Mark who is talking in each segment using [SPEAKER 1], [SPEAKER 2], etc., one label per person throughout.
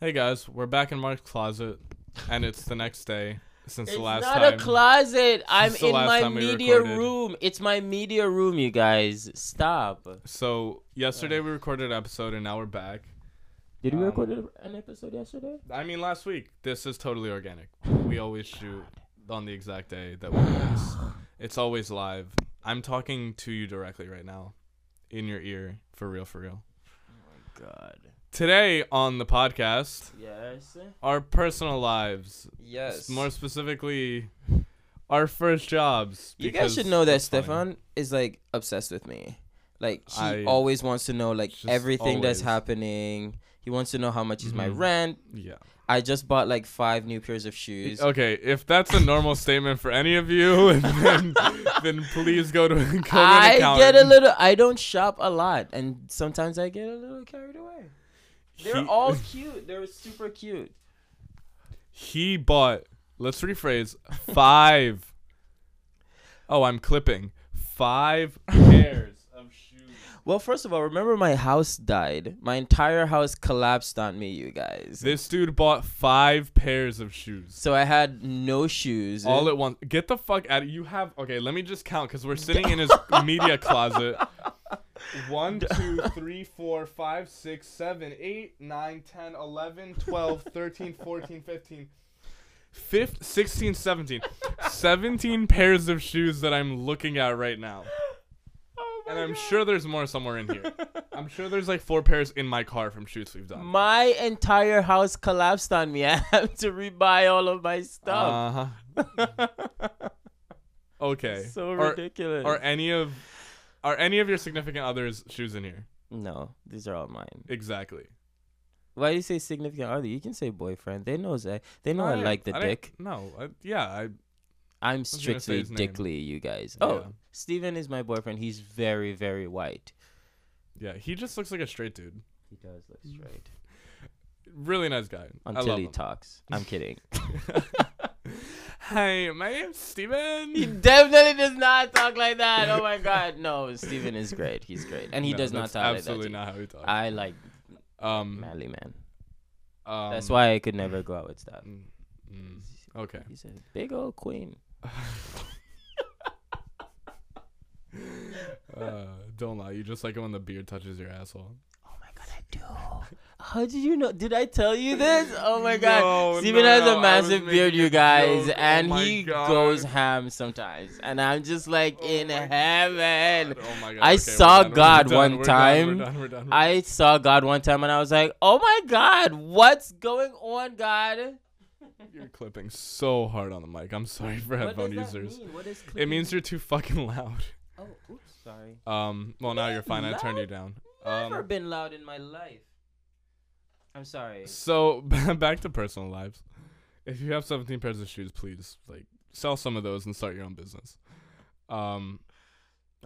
[SPEAKER 1] Hey guys, we're back in Mark's closet, and it's the next day since
[SPEAKER 2] It's
[SPEAKER 1] the last
[SPEAKER 2] not
[SPEAKER 1] time.
[SPEAKER 2] a closet. I'm in my
[SPEAKER 1] we
[SPEAKER 2] media room. It's my media room, you guys. Stop.
[SPEAKER 1] so yesterday we recorded an episode, and now we're back.
[SPEAKER 2] Did we
[SPEAKER 1] Um,
[SPEAKER 2] record an episode yesterday?
[SPEAKER 1] I mean, last week. This is totally organic. We always shoot on the exact day that we release. It's always live. I'm talking to you directly right now, in your ear, for real, for real.
[SPEAKER 2] Oh my god.
[SPEAKER 1] Today on the podcast,
[SPEAKER 2] Yes.
[SPEAKER 1] our personal lives,
[SPEAKER 2] Yes.
[SPEAKER 1] more specifically, our first jobs.
[SPEAKER 2] you guys should know that. Stefan is like obsessed with me. Like he
[SPEAKER 1] I-
[SPEAKER 2] always wants to know like everything that's happening. He wants to know how much is my
[SPEAKER 1] Mhm.
[SPEAKER 2] rent.
[SPEAKER 1] Yeah.
[SPEAKER 2] I just bought like five new pairs of shoes.
[SPEAKER 1] Okay, if that's a normal statement for any of you, then, then please go to, go to
[SPEAKER 2] I get a little. I don't shop a lot, and sometimes I get a little carried away. They're
[SPEAKER 1] He-
[SPEAKER 2] all cute. They're super cute.
[SPEAKER 1] He bought. Let's rephrase. Five. oh, I'm clipping. Five pairs of shoes.
[SPEAKER 2] Well, first of all, remember my house died. My entire house collapsed on me, you guys.
[SPEAKER 1] This dude bought five pairs of shoes.
[SPEAKER 2] so I had no shoes.
[SPEAKER 1] All at once. Get the fuck out of You have. Okay, let me just count because we're sitting in his media closet. One, two, three, four, five, six, seven, eight, nine, 10, 11, 12, 13, 14, 15, 15, 16, 17. 17 pairs of shoes that I'm looking at right now.
[SPEAKER 2] Oh
[SPEAKER 1] And I'm
[SPEAKER 2] God.
[SPEAKER 1] sure there's more somewhere in here. I'm sure there's like four pairs in my car from shoots we've done.
[SPEAKER 2] My entire house collapsed on me. I have to rebuy all of my stuff.
[SPEAKER 1] Uh-huh. Okay.
[SPEAKER 2] so
[SPEAKER 1] Are-
[SPEAKER 2] ridiculous.
[SPEAKER 1] Are any of are any of your significant others shoes in here?
[SPEAKER 2] no, these are all mine.
[SPEAKER 1] Exactly.
[SPEAKER 2] Why do you say significant other? You can say boyfriend. They know that. They know I,
[SPEAKER 1] didn't-
[SPEAKER 2] like the
[SPEAKER 1] didn't-
[SPEAKER 2] dick.
[SPEAKER 1] No, I, yeah, I
[SPEAKER 2] I'm strictly
[SPEAKER 1] name.
[SPEAKER 2] dickly, you guys.
[SPEAKER 1] Yeah.
[SPEAKER 2] Oh, Steven is my boyfriend. He's very, very white.
[SPEAKER 1] yeah. He just looks like a straight dude.
[SPEAKER 2] He does look straight.
[SPEAKER 1] Really nice guy. I
[SPEAKER 2] Until he
[SPEAKER 1] him.
[SPEAKER 2] talks. I'm kidding.
[SPEAKER 1] Hi, my name's Steven.
[SPEAKER 2] He definitely does not talk like that. Oh my god. No, Steven is great. He's great. And he
[SPEAKER 1] No,
[SPEAKER 2] does not talk like that.
[SPEAKER 1] Absolutely not how he talks.
[SPEAKER 2] I like
[SPEAKER 1] um,
[SPEAKER 2] manly man.
[SPEAKER 1] um,
[SPEAKER 2] That's why I could never go out with stuff.
[SPEAKER 1] mm, mm, okay.
[SPEAKER 2] He's a big old queen.
[SPEAKER 1] Uh, don't lie. You just like it when the beard touches your asshole.
[SPEAKER 2] Oh god, do. How did you know? Did I tell you this? Oh my god.
[SPEAKER 1] No,
[SPEAKER 2] Steven
[SPEAKER 1] no,
[SPEAKER 2] has a massive beard, you guys,
[SPEAKER 1] joke. Oh
[SPEAKER 2] and
[SPEAKER 1] my
[SPEAKER 2] he
[SPEAKER 1] God.
[SPEAKER 2] goes ham sometimes. And I'm just like
[SPEAKER 1] Oh
[SPEAKER 2] in heaven.
[SPEAKER 1] Oh my god.
[SPEAKER 2] I
[SPEAKER 1] okay,
[SPEAKER 2] saw
[SPEAKER 1] done,
[SPEAKER 2] God one
[SPEAKER 1] done,
[SPEAKER 2] time.
[SPEAKER 1] We're done, we're done, we're.
[SPEAKER 2] I saw God one time and I was like, oh my god, what's going on, God?
[SPEAKER 1] You're clipping so hard on the mic. I'm sorry for
[SPEAKER 2] What
[SPEAKER 1] headphone
[SPEAKER 2] does that
[SPEAKER 1] users.
[SPEAKER 2] mean? What is
[SPEAKER 1] It means you're too fucking loud.
[SPEAKER 2] Oh, oops, sorry.
[SPEAKER 1] Um. Well, now you're fine. I turned you down.
[SPEAKER 2] Never
[SPEAKER 1] Um.
[SPEAKER 2] been loud in my life. I'm sorry.
[SPEAKER 1] So back to personal lives. If you have 17 pairs of shoes, please like sell some of those and start your own business. Um.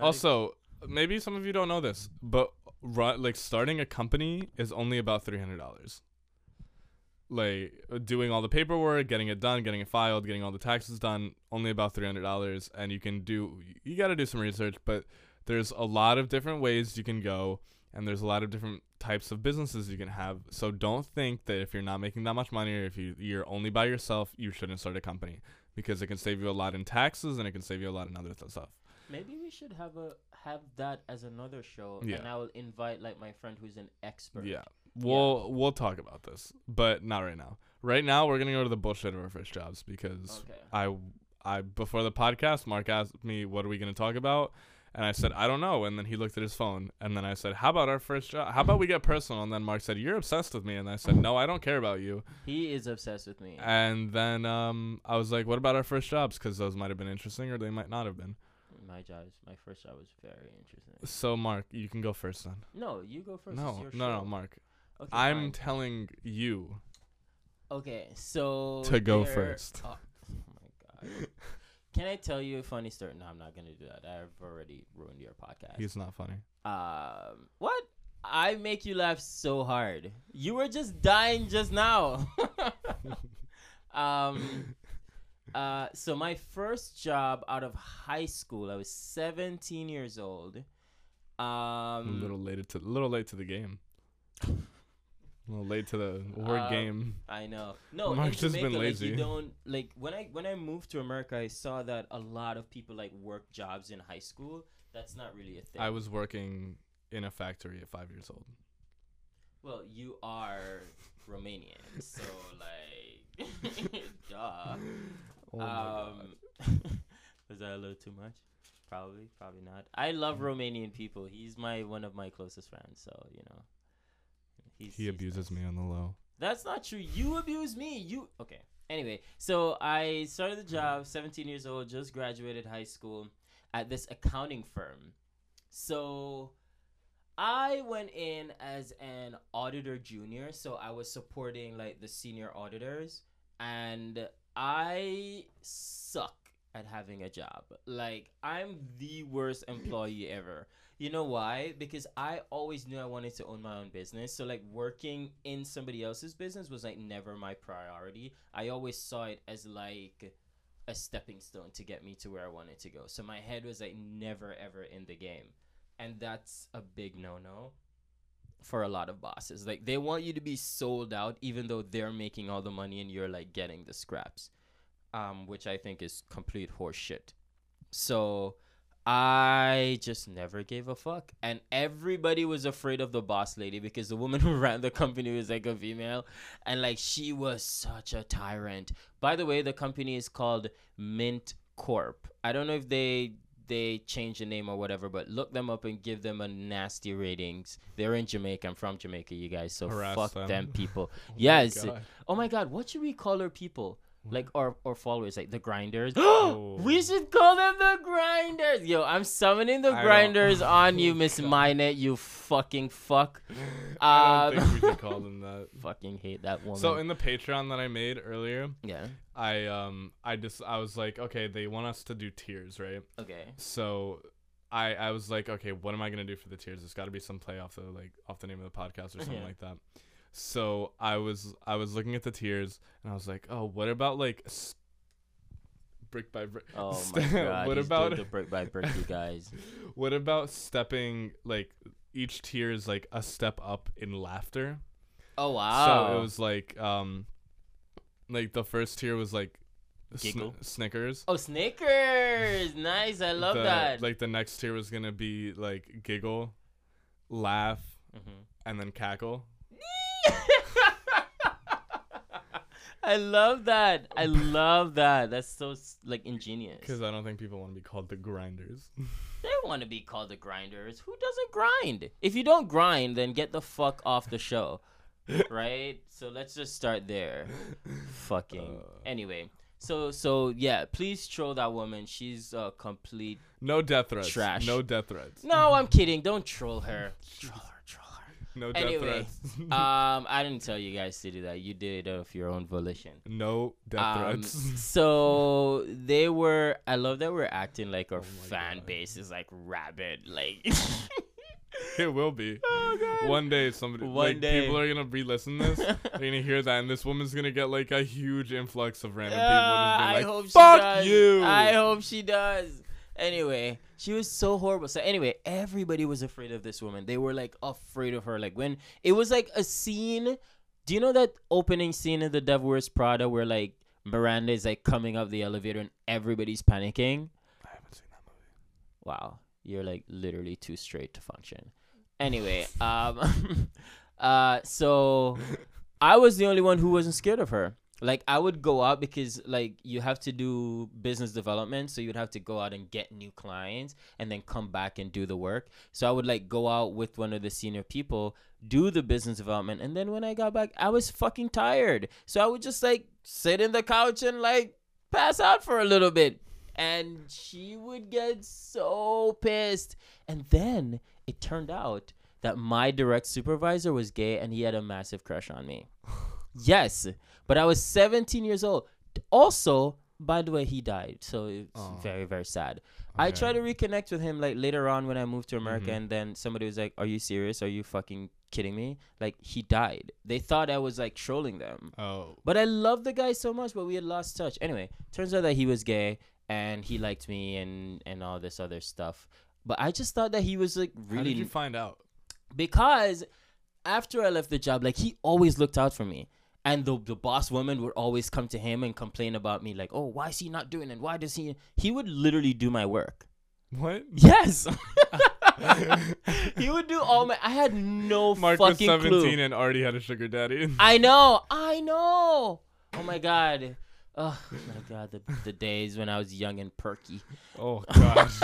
[SPEAKER 1] Also, maybe some of you don't know this, but like starting a company is only about three hundred dollars. Like uh, doing all the paperwork, getting it done, getting it filed, getting all the taxes done, only about three hundred dollars, and you can do. You got to do some research, but there's a lot of different ways you can go, and there's a lot of different types of businesses you can have. So don't think that if you're not making that much money or if you you're only by yourself, you shouldn't start a company because it can save you a lot in taxes and it can save you a lot in other th- stuff.
[SPEAKER 2] Maybe we should have a have that as another show,
[SPEAKER 1] Yeah.
[SPEAKER 2] and I will invite like my friend who's an expert.
[SPEAKER 1] Yeah. We'll we'll talk about this, but not right now. Right now, we're gonna go to the bullshit of our first jobs because
[SPEAKER 2] Okay.
[SPEAKER 1] I I before the podcast, Mark asked me what are we gonna talk about, and I said I don't know, and then he looked at his phone, and then I said how about our first job? How about we get personal? And then Mark said you're obsessed with me, and I said no, I don't care about you.
[SPEAKER 2] He is obsessed with me.
[SPEAKER 1] And then um I was like, what about our first jobs? Because those might have been interesting or they might not have been.
[SPEAKER 2] my job, my first job was very interesting.
[SPEAKER 1] So Mark, you can go first then.
[SPEAKER 2] No, you go first.
[SPEAKER 1] no, no, no. Mark.
[SPEAKER 2] Okay,
[SPEAKER 1] I'm
[SPEAKER 2] fine.
[SPEAKER 1] telling you
[SPEAKER 2] okay, so
[SPEAKER 1] to go first.
[SPEAKER 2] Oh, oh my god. Can I tell you a funny story? No, I'm not gonna do that. I've already ruined your podcast.
[SPEAKER 1] He's not funny.
[SPEAKER 2] Um, what? I make you laugh so hard. You were just dying just now. um, uh, so my first job out of high school, I was 17 years old.
[SPEAKER 1] a
[SPEAKER 2] Um,
[SPEAKER 1] little late to a little late to the game. Late to the word
[SPEAKER 2] Um,
[SPEAKER 1] game.
[SPEAKER 2] I know. No,
[SPEAKER 1] Mark's
[SPEAKER 2] in
[SPEAKER 1] just been
[SPEAKER 2] Jamaica, like you
[SPEAKER 1] lazy.
[SPEAKER 2] don't like when I when I moved to America, I saw that a lot of people like work jobs in high school. That's not really a thing.
[SPEAKER 1] I was working in a factory at five years old.
[SPEAKER 2] well, you are Romanian, so like, duh.
[SPEAKER 1] Oh my God.
[SPEAKER 2] um, was that a little too much? Probably, probably not. I love Romanian people. He's my one of my closest friends, so you know. He's,
[SPEAKER 1] He
[SPEAKER 2] he's
[SPEAKER 1] abuses
[SPEAKER 2] nice.
[SPEAKER 1] me on the low.
[SPEAKER 2] That's not true. You abuse me. You okay? Anyway, so I started the job, 17 years old, just graduated high school at this accounting firm. So I went in as an auditor junior, so I was supporting like the senior auditors and I suck at having a job. Like I'm the worst employee ever. You know why? Because I always knew I wanted to own my own business. So like working in somebody else's business was like never my priority. I always saw it as like a stepping stone to get me to where I wanted to go. So my head was like never ever in the game. And that's a big no-no for a lot of bosses. Like they want you to be sold out even though they're making all the money and you're like getting the scraps. Um which I think is complete horseshit. So I just never gave a fuck. And everybody was afraid of the boss lady because the woman who ran the company was like a female. And like she was such a tyrant. By the way, the company is called Mint Corp. I don't know if they they changed the name or whatever, but look them up and give them a nasty ratings. They're in Jamaica. I'm from Jamaica, you guys. So
[SPEAKER 1] Harass
[SPEAKER 2] fuck
[SPEAKER 1] them.
[SPEAKER 2] them people.
[SPEAKER 1] Oh
[SPEAKER 2] yes.
[SPEAKER 1] God.
[SPEAKER 2] Oh my god, what should we call our people? Like our or followers, like the grinders.
[SPEAKER 1] Oh.
[SPEAKER 2] we should call them the grinders. Yo, I'm summoning the
[SPEAKER 1] I
[SPEAKER 2] grinders on you,
[SPEAKER 1] Oh,
[SPEAKER 2] Miss
[SPEAKER 1] God.
[SPEAKER 2] Minette. You fucking fuck.
[SPEAKER 1] I don't
[SPEAKER 2] Um,
[SPEAKER 1] think we should call them that.
[SPEAKER 2] fucking hate that woman.
[SPEAKER 1] So in the Patreon that I made earlier,
[SPEAKER 2] yeah.
[SPEAKER 1] I um I just I was like, okay, they want us to do tiers, right?
[SPEAKER 2] Okay.
[SPEAKER 1] So I I was like, okay, what am I gonna do for the tiers? It's got to be some play off the like off the name of the podcast or something
[SPEAKER 2] Yeah.
[SPEAKER 1] like that. So I was I was looking at the tiers and I was like, oh, what about like s- brick by brick?
[SPEAKER 2] Oh my god.
[SPEAKER 1] what about
[SPEAKER 2] the brick by brick, you guys?
[SPEAKER 1] what about stepping like each tier is like a step up in laughter?
[SPEAKER 2] Oh wow.
[SPEAKER 1] So it was like um like the first tier was like sn-. Snickers.
[SPEAKER 2] Oh Snickers! Nice, I love
[SPEAKER 1] the,
[SPEAKER 2] that.
[SPEAKER 1] Like the next tier was gonna be like giggle, laugh,
[SPEAKER 2] Mhm.
[SPEAKER 1] and then cackle.
[SPEAKER 2] I love that. I love that. That's so like ingenious.
[SPEAKER 1] Because I don't think people want to be called the grinders.
[SPEAKER 2] They want to be called the grinders. Who doesn't grind? If you don't grind, then get the fuck off the show. right? So let's just start there. Fucking.
[SPEAKER 1] Uh.
[SPEAKER 2] Anyway, so so yeah, please troll that woman. She's a complete.
[SPEAKER 1] no death threats.
[SPEAKER 2] Trash.
[SPEAKER 1] No death threats.
[SPEAKER 2] No, I'm kidding. Don't troll her. Troll her. Troll her.
[SPEAKER 1] No death
[SPEAKER 2] Anyway,
[SPEAKER 1] threats.
[SPEAKER 2] Um, I didn't tell you guys to do that. You did it of your own volition.
[SPEAKER 1] no death
[SPEAKER 2] Um,
[SPEAKER 1] threats.
[SPEAKER 2] so they were. I love that we're acting like our
[SPEAKER 1] Oh
[SPEAKER 2] fan
[SPEAKER 1] God.
[SPEAKER 2] base is like rabid. Like.
[SPEAKER 1] it will be.
[SPEAKER 2] oh god.
[SPEAKER 1] One day somebody
[SPEAKER 2] One
[SPEAKER 1] like
[SPEAKER 2] day.
[SPEAKER 1] people are gonna re-listen this. They're gonna hear that, and this woman's gonna get like a huge influx of random
[SPEAKER 2] Uh,
[SPEAKER 1] people just
[SPEAKER 2] I
[SPEAKER 1] being
[SPEAKER 2] hope
[SPEAKER 1] like,
[SPEAKER 2] she
[SPEAKER 1] "Fuck
[SPEAKER 2] does.
[SPEAKER 1] you!"
[SPEAKER 2] I hope she does. Anyway, she was so horrible. So anyway, everybody was afraid of this woman. They were like afraid of her. Like when it was like a scene. Do you know that opening scene in The Devil Wears Prada where like Miranda is like coming up the elevator and everybody's panicking?
[SPEAKER 1] I haven't seen that movie.
[SPEAKER 2] Wow, you're like literally too straight to function. Anyway, um, uh, so I was the only one who wasn't scared of her. Like I would go out because like you have to do business development, so you'd have to go out and get new clients and then come back and do the work. So I would like go out with one of the senior people, do the business development, and then when I got back, I was fucking tired. So I would just like sit in the couch and like pass out for a little bit. And she would get so pissed. And then it turned out that my direct supervisor was gay and he had a massive crush on me. yes, but I was 17 years old. Also, by the way, he died. So it's
[SPEAKER 1] Aw.
[SPEAKER 2] very, very sad. I tried to reconnect with him like later on when I moved to America,
[SPEAKER 1] Mhm.
[SPEAKER 2] and then somebody was like, "Are you serious? Are you fucking kidding me?" Like he died. They thought I was like trolling them,
[SPEAKER 1] Oh.
[SPEAKER 2] but I loved the guy so much, but we had lost touch. Anyway, turns out that he was gay and he liked me and and all this other stuff. But I just thought that he was like really.
[SPEAKER 1] How did you find out?
[SPEAKER 2] because after I left the job, like he always looked out for me. And the the boss woman would always come to him and complain about me, like, "Oh, why is he not doing it? Why does he?" He would literally do my work.
[SPEAKER 1] What?
[SPEAKER 2] Yes, he would do all my. I had no
[SPEAKER 1] Mark was 17
[SPEAKER 2] clue.
[SPEAKER 1] and already had a sugar daddy.
[SPEAKER 2] I know, I know. Oh my god. Oh my god, the, the days when I was young and perky.
[SPEAKER 1] oh gosh.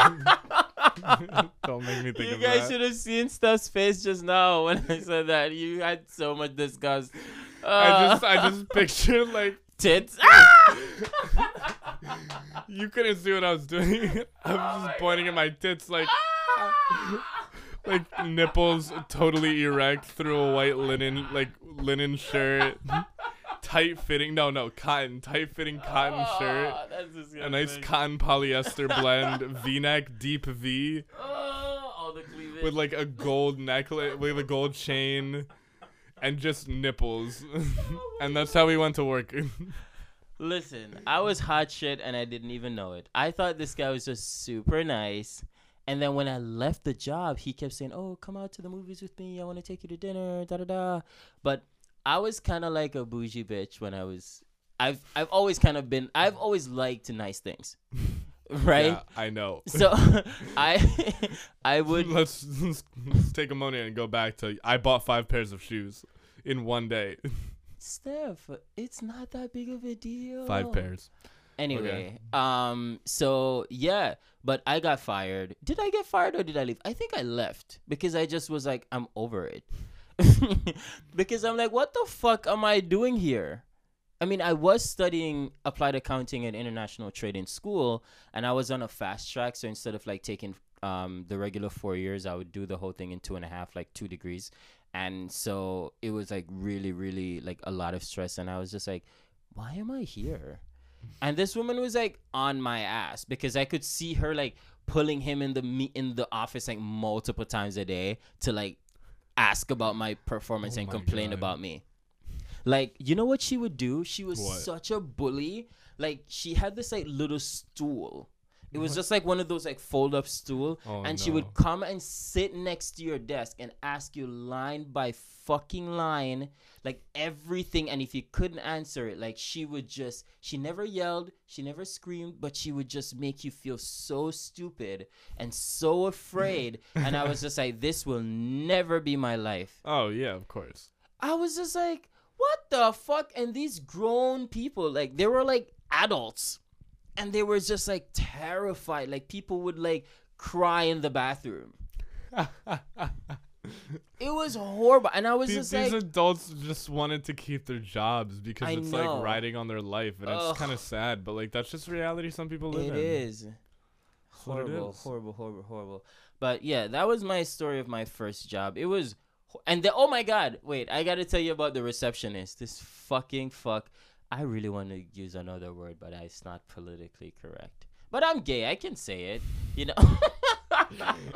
[SPEAKER 1] Don't make me think
[SPEAKER 2] You guys
[SPEAKER 1] that.
[SPEAKER 2] should have seen Steph's face just now when I said that. You had so much disgust.
[SPEAKER 1] I
[SPEAKER 2] Uh,
[SPEAKER 1] just I just pictured like
[SPEAKER 2] tits. Ah!
[SPEAKER 1] you couldn't see what I was doing. I was
[SPEAKER 2] Oh
[SPEAKER 1] just pointing at my tits like like nipples totally erect through a white linen like linen shirt. Tight fitting no no cotton tight fitting cotton shirt.
[SPEAKER 2] Ah, that's.
[SPEAKER 1] A nice cotton polyester blend V-neck deep V
[SPEAKER 2] Oh, all the cleavage.
[SPEAKER 1] with like a gold necklace with a gold chain and just nipples. and that's how we went to work.
[SPEAKER 2] Listen, I was hot shit and I didn't even know it. I thought this guy was just super nice. And then when I left the job, he kept saying, "Oh, come out to the movies with me. I want to take you to dinner." Da da da. But I was kind of like a bougie bitch when I was. I've I've always kind of been. I've always liked nice things, right?
[SPEAKER 1] Yeah, I know.
[SPEAKER 2] So I I would
[SPEAKER 1] let's, let's let's take a moment and go back to I bought five pairs of shoes in one day.
[SPEAKER 2] Steph. It's not that big of a deal.
[SPEAKER 1] Five pairs.
[SPEAKER 2] Anyway, um, so yeah, but I got fired. Did I get fired or did I leave? I think I left because I just was like, I'm over it. because I'm like, what the fuck am I doing here? I mean, I was studying applied accounting at international trade in school, and I was on a fast track. So instead of like taking um, the regular four years, I would do the whole thing in two and a half, like two degrees. And so it was like really, really like a lot of stress. And I was just like, why am I here? And this woman was like on my ass because I could see her like pulling him in the me- in the office like multiple times a day to like ask about my performance
[SPEAKER 1] Oh
[SPEAKER 2] and
[SPEAKER 1] my
[SPEAKER 2] complain
[SPEAKER 1] God.
[SPEAKER 2] about me. Like, you know what she would do? She was
[SPEAKER 1] What?
[SPEAKER 2] such a bully. Like, she had this like little stool. It was just like one of those like fold up stool,
[SPEAKER 1] Oh,
[SPEAKER 2] and she would come and sit next to your desk and ask you line by fucking line, like everything. And if you couldn't answer it, like she would just, she never yelled, she never screamed, but she would just make you feel so stupid and so afraid. and I was just like, this will never be my life.
[SPEAKER 1] Oh yeah, of course.
[SPEAKER 2] I was just like, what the fuck? And these grown people, like, they were like adults. And they were just like terrified. Like, people would like cry in the bathroom. It was horrible. And I was
[SPEAKER 1] these,
[SPEAKER 2] just
[SPEAKER 1] these
[SPEAKER 2] like,
[SPEAKER 1] adults just wanted to keep their jobs because
[SPEAKER 2] I
[SPEAKER 1] it's
[SPEAKER 2] know.
[SPEAKER 1] like riding on their life, and
[SPEAKER 2] Ugh.
[SPEAKER 1] it's kind of sad. But like that's just reality some people live
[SPEAKER 2] it
[SPEAKER 1] in.
[SPEAKER 2] is.
[SPEAKER 1] what it
[SPEAKER 2] Horrible,
[SPEAKER 1] is.
[SPEAKER 2] horrible, horrible, horrible. But yeah, that was my story of my first job. It was, and the, oh my god, wait, I gotta tell you about the receptionist. This fucking fuck. I really want to use another word, but it's not politically correct. But I'm gay. I can say it. You know.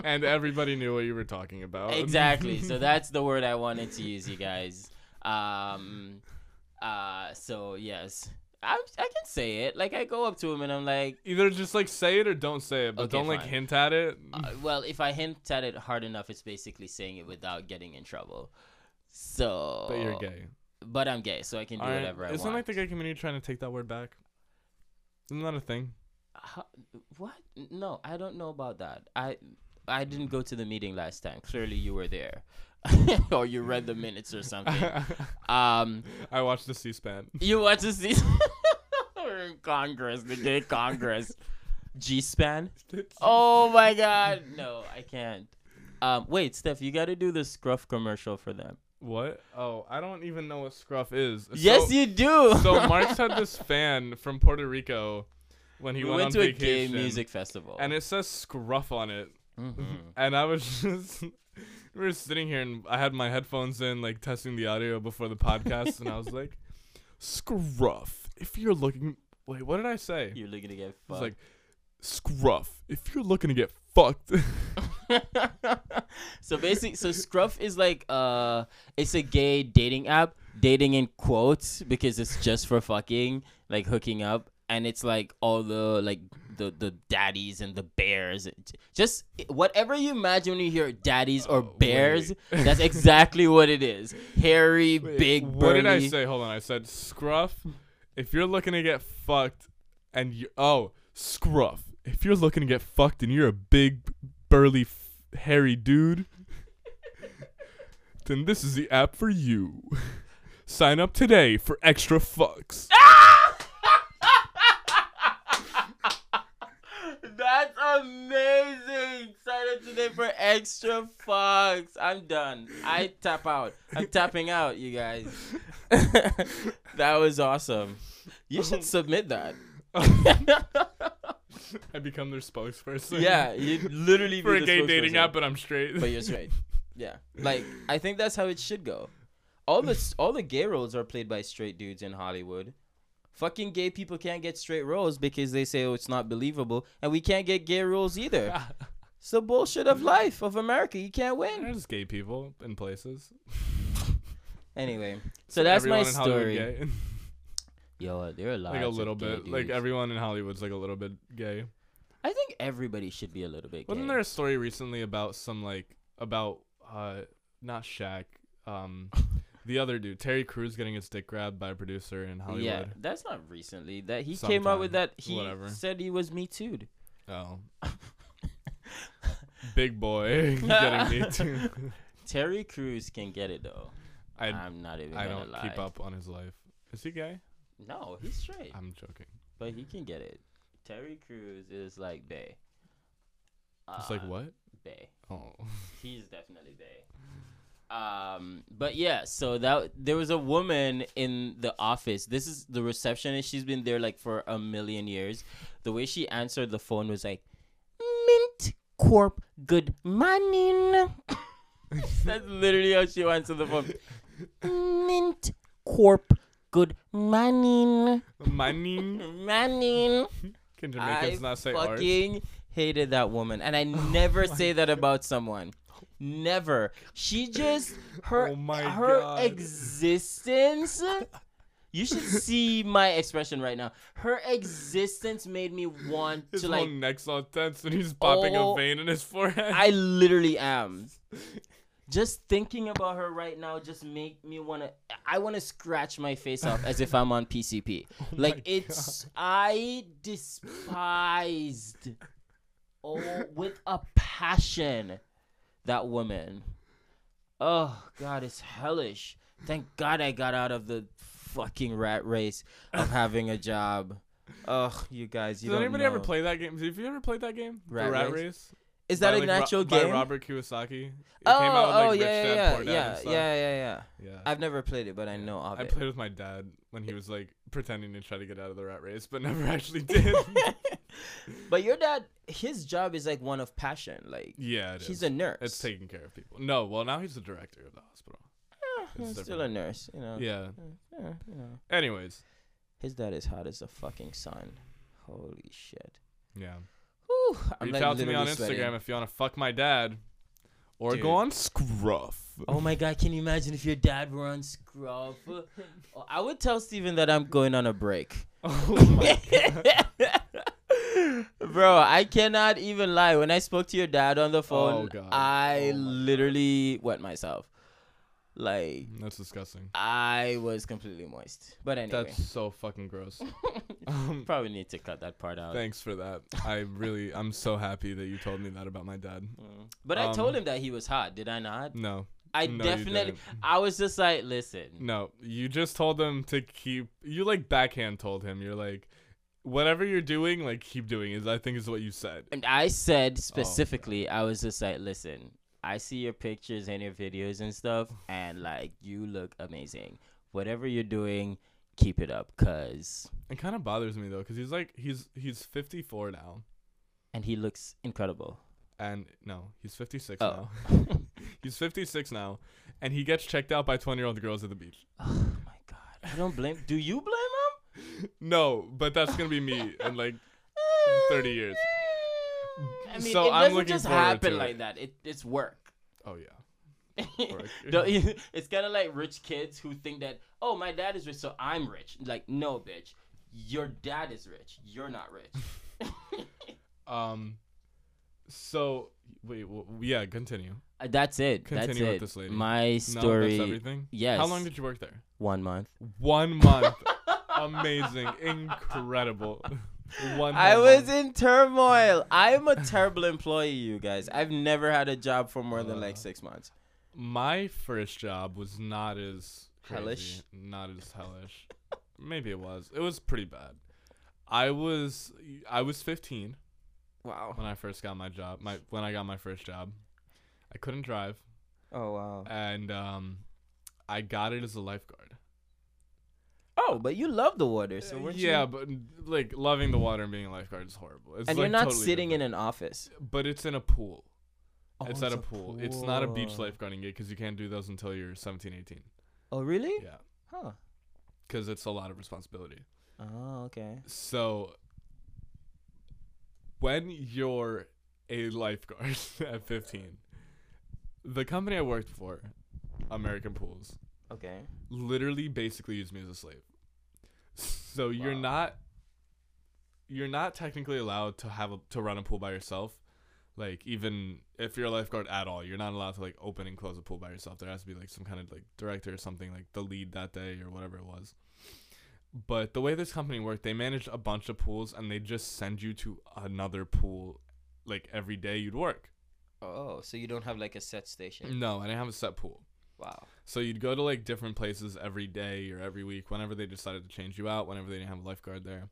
[SPEAKER 1] And everybody knew what you were talking about.
[SPEAKER 2] exactly. So that's the word I wanted to use, you guys. Um. Uh. So yes, I I can say it. Like I go up to him and I'm like,
[SPEAKER 1] Either just like say it or don't say it, but
[SPEAKER 2] Okay,
[SPEAKER 1] don't like hint at it.
[SPEAKER 2] Uh, well, if I hint at it hard enough, it's basically saying it without getting in trouble. So,
[SPEAKER 1] but you're gay.
[SPEAKER 2] But I'm gay, so I can do whatever I want.
[SPEAKER 1] Isn't like the gay community trying to take that word back? Isn't that a thing?
[SPEAKER 2] How- what? No, I don't know about that. I I didn't go to the meeting last time. Clearly, you were there, or you read the minutes or something. um,
[SPEAKER 1] I watched the C-SPAN.
[SPEAKER 2] you want to see? We're in Congress, the gay Congress. G-span. Oh my God! No, I can't. Um, wait, Steph, you got to do the scruff commercial for them.
[SPEAKER 1] What? Oh, I don't even know what scruff is.
[SPEAKER 2] yes,
[SPEAKER 1] So-
[SPEAKER 2] you do.
[SPEAKER 1] so Mark's had this fan from Puerto Rico when he
[SPEAKER 2] we
[SPEAKER 1] went,
[SPEAKER 2] went
[SPEAKER 1] on
[SPEAKER 2] to a
[SPEAKER 1] vacation,
[SPEAKER 2] gay music festival.
[SPEAKER 1] and it says scruff on it,
[SPEAKER 2] Mhm.
[SPEAKER 1] and I was just. We were sitting here and I had my headphones in, like testing the audio before the podcast, and I was like, "Scruff, if you're looking, wait, what did I say?"
[SPEAKER 2] You're looking to get fucked.
[SPEAKER 1] It's
[SPEAKER 2] fucked.
[SPEAKER 1] like, "Scruff, if you're looking to get fucked."
[SPEAKER 2] so basically, so Scruff is like uh, it's a gay dating app, dating in quotes because it's just for fucking, like hooking up, and it's like all the like the the daddies and the bears. Just whatever you imagine when you hear daddies or
[SPEAKER 1] Oh,
[SPEAKER 2] bears, that's exactly what it is. Hairy,
[SPEAKER 1] Wait,
[SPEAKER 2] big,
[SPEAKER 1] What
[SPEAKER 2] burly.
[SPEAKER 1] did I say? Hold on. I said scruff. If you're looking to get fucked, and you oh scruff. If you're looking to get fucked and you're a big, burly, f- hairy dude, then this is the app for you. Sign up today for extra fucks.
[SPEAKER 2] That's amazing. Sign up today for extra fucks. I'm done. I tap out. I'm tapping out, you guys. that was awesome. You should submit that.
[SPEAKER 1] I become their spokesperson.
[SPEAKER 2] yeah, you literally
[SPEAKER 1] For
[SPEAKER 2] be
[SPEAKER 1] a
[SPEAKER 2] the
[SPEAKER 1] gay dating app, but I'm straight.
[SPEAKER 2] but you're straight. Yeah, like I think that's how it should go. All the all the gay roles are played by straight dudes in Hollywood. Fucking gay people can't get straight roles because they say oh it's not believable, and we can't get gay roles either. It's the bullshit of life of America. You can't win.
[SPEAKER 1] There's gay people in places.
[SPEAKER 2] Anyway, so that's my
[SPEAKER 1] Everyone in Hollywood
[SPEAKER 2] story. Yo, there are lots
[SPEAKER 1] like a little bit. Like everyone in Hollywood's like a little bit gay.
[SPEAKER 2] I think everybody should be a little bit. Gay.
[SPEAKER 1] Wasn't
[SPEAKER 2] gay.
[SPEAKER 1] there a story recently about some like about uh not Shaq, um the other dude, Terry Crews getting his dick grabbed by a producer in Hollywood.
[SPEAKER 2] Yeah, that's not recently. That he came out with that. He
[SPEAKER 1] Whatever.
[SPEAKER 2] said he was me too.
[SPEAKER 1] Oh. Big boy getting me too.
[SPEAKER 2] Terry Crews can get it though.
[SPEAKER 1] I
[SPEAKER 2] I'm not even.
[SPEAKER 1] I
[SPEAKER 2] gonna
[SPEAKER 1] don't
[SPEAKER 2] lie.
[SPEAKER 1] keep up on his life. Is he gay?
[SPEAKER 2] No, he's straight,
[SPEAKER 1] I'm joking.
[SPEAKER 2] but he can get it. Terry Crews is like Bay.
[SPEAKER 1] It's like
[SPEAKER 2] Uh,
[SPEAKER 1] what?
[SPEAKER 2] Bay.
[SPEAKER 1] Oh.
[SPEAKER 2] He's definitely Bay. Um, but yeah, so that there was a woman in the office. This is the receptionist. She's been there like for a million years. The way she answered the phone was like, "Mint Corp, good morning." That's literally how she answered the phone. Mint Corp, good morning.
[SPEAKER 1] Mining?
[SPEAKER 2] Morning.
[SPEAKER 1] Can Jamaicans
[SPEAKER 2] I
[SPEAKER 1] not say art?
[SPEAKER 2] fucking hated that woman, and I oh never say that about someone. Never. She just her
[SPEAKER 1] Oh my
[SPEAKER 2] her
[SPEAKER 1] God.
[SPEAKER 2] existence. You should see my expression right now. Her existence made me want
[SPEAKER 1] His
[SPEAKER 2] to
[SPEAKER 1] whole
[SPEAKER 2] like.
[SPEAKER 1] neck's all tense and he's popping
[SPEAKER 2] Oh,
[SPEAKER 1] a vein in his forehead.
[SPEAKER 2] I literally am. Just thinking about her right now just make me want to I want to scratch my face off as if I'm on PCP. like
[SPEAKER 1] Oh my
[SPEAKER 2] it's I despised oh with a passion that woman. Oh god, it's hellish. Thank God I got out of the fucking rat race of having a job. Ugh, you guys, you
[SPEAKER 1] Did anybody
[SPEAKER 2] know.
[SPEAKER 1] ever play that game? Have you ever played that game?
[SPEAKER 2] Rat
[SPEAKER 1] the Rat
[SPEAKER 2] Race?
[SPEAKER 1] Race?
[SPEAKER 2] Is that
[SPEAKER 1] By,
[SPEAKER 2] a
[SPEAKER 1] like, Ro-
[SPEAKER 2] natural
[SPEAKER 1] by
[SPEAKER 2] game?
[SPEAKER 1] Robert Kiyosaki. It
[SPEAKER 2] oh,
[SPEAKER 1] came out with, like,
[SPEAKER 2] oh
[SPEAKER 1] Rich
[SPEAKER 2] yeah,
[SPEAKER 1] Dad,
[SPEAKER 2] yeah,
[SPEAKER 1] Poor Dad
[SPEAKER 2] yeah, yeah, yeah, yeah, yeah.
[SPEAKER 1] Yeah.
[SPEAKER 2] I've never played it, but I know of
[SPEAKER 1] I
[SPEAKER 2] it.
[SPEAKER 1] played with my dad when he was like pretending to try to get out of the rat race, but never actually did.
[SPEAKER 2] but your dad, his job is like one of passion. Like
[SPEAKER 1] yeah, it
[SPEAKER 2] he's
[SPEAKER 1] is.
[SPEAKER 2] a nurse.
[SPEAKER 1] It's taking care of people. No, well now he's the director of the hospital.
[SPEAKER 2] Eh,
[SPEAKER 1] it's
[SPEAKER 2] he's still a nurse, you know.
[SPEAKER 1] Yeah.
[SPEAKER 2] Eh, you know.
[SPEAKER 1] Anyways,
[SPEAKER 2] His dad is hot as the fucking sun. Holy shit.
[SPEAKER 1] yeah.
[SPEAKER 2] Whew,
[SPEAKER 1] Reach out to me on Instagram
[SPEAKER 2] sweating.
[SPEAKER 1] if you want to fuck my dad, or
[SPEAKER 2] Dude.
[SPEAKER 1] go on Scruff.
[SPEAKER 2] Oh my god, can you imagine if your dad were on Scruff? I would tell Steven that I'm going on a break.
[SPEAKER 1] Oh my
[SPEAKER 2] Bro, I cannot even lie. When I spoke to your dad on the phone,
[SPEAKER 1] Oh.
[SPEAKER 2] I
[SPEAKER 1] Oh, my God.
[SPEAKER 2] literally wet myself. Like
[SPEAKER 1] That's disgusting.
[SPEAKER 2] I was completely moist. But anyway,
[SPEAKER 1] That's so fucking gross. um,
[SPEAKER 2] probably need to cut that part out.
[SPEAKER 1] thanks for that. I really, I'm so happy that you told me that about my dad.
[SPEAKER 2] Mm. But I told
[SPEAKER 1] Um,
[SPEAKER 2] him that he was hot. Did I not?
[SPEAKER 1] No,
[SPEAKER 2] I
[SPEAKER 1] no,
[SPEAKER 2] definitely. I was just like, listen.
[SPEAKER 1] no. You just told him to keep. You like backhand told him. You're like, whatever you're doing, like keep doing. Is I think is what you said.
[SPEAKER 2] And I
[SPEAKER 1] Oh,
[SPEAKER 2] said specifically, I was just like, listen, I see your pictures and your videos and stuff, and like, you look amazing. Whatever you're doing, keep it up, cause.
[SPEAKER 1] It kind of bothers me though, because he's like, he's he's 54 now,
[SPEAKER 2] And he looks incredible.
[SPEAKER 1] and no, he's 56
[SPEAKER 2] Oh.
[SPEAKER 1] now. he's 56 now, and he gets checked out by 20 year old girls at the beach.
[SPEAKER 2] Oh my god. I don't blame. Do you blame him?
[SPEAKER 1] No, but that's gonna be me in like 30 years.
[SPEAKER 2] I mean,
[SPEAKER 1] So
[SPEAKER 2] it
[SPEAKER 1] I'm
[SPEAKER 2] doesn't just happen like that. It, it's work.
[SPEAKER 1] Oh yeah.
[SPEAKER 2] It's kind of like rich kids who think that, oh, my dad is rich, so I'm rich. Like, no, bitch. Your dad is rich. You're not rich.
[SPEAKER 1] um, so wait, w- yeah, continue.
[SPEAKER 2] Uh, That's it. That's
[SPEAKER 1] Continue with
[SPEAKER 2] it.
[SPEAKER 1] this lady.
[SPEAKER 2] My
[SPEAKER 1] No,
[SPEAKER 2] story.
[SPEAKER 1] that's everything.
[SPEAKER 2] Yes.
[SPEAKER 1] How long did you work there?
[SPEAKER 2] One month.
[SPEAKER 1] One month. Amazing, incredible. One.
[SPEAKER 2] I was in turmoil. I'm a terrible employee, you guys. I've never had a job for more than like
[SPEAKER 1] Uh,
[SPEAKER 2] six months.
[SPEAKER 1] My first job was not as crazy,
[SPEAKER 2] Hellish?
[SPEAKER 1] Not as hellish. Maybe it was. It was pretty bad. I was I was 15
[SPEAKER 2] Wow.
[SPEAKER 1] when I first got my job. My when I got my first job, I couldn't drive,
[SPEAKER 2] Oh wow.
[SPEAKER 1] and um, I got it as a lifeguard.
[SPEAKER 2] Oh, but you love the water, so weren't
[SPEAKER 1] yeah,
[SPEAKER 2] you?
[SPEAKER 1] but like loving the water and being a lifeguard is horrible. It's
[SPEAKER 2] and
[SPEAKER 1] like,
[SPEAKER 2] you're not
[SPEAKER 1] totally
[SPEAKER 2] sitting
[SPEAKER 1] different.
[SPEAKER 2] in an office.
[SPEAKER 1] but it's in a pool.
[SPEAKER 2] Oh,
[SPEAKER 1] it's at a pool. It's not a beach lifeguarding gig because you can't do those until you're 17, 18.
[SPEAKER 2] Oh really?
[SPEAKER 1] Yeah,
[SPEAKER 2] Huh.
[SPEAKER 1] because it's a lot of responsibility.
[SPEAKER 2] Oh okay.
[SPEAKER 1] So when you're a lifeguard at 15, the company I worked for, American Pools,
[SPEAKER 2] Okay.
[SPEAKER 1] literally basically used me as a slave. So you're not you're not technically allowed to have a, to run a pool by yourself. Like even if you're a lifeguard at all, you're not allowed to like open and close a pool by yourself. There has to be like some kind of like director or something like the lead that day or whatever it was. But the way this company worked, they managed a bunch of pools and they just send you to another pool like every day you'd work.
[SPEAKER 2] Oh, so you don't have like a set station?
[SPEAKER 1] No, I didn't have a set pool.
[SPEAKER 2] Wow.
[SPEAKER 1] So you'd go to like different places every day or every week whenever they decided to change you out, whenever they didn't have a lifeguard there.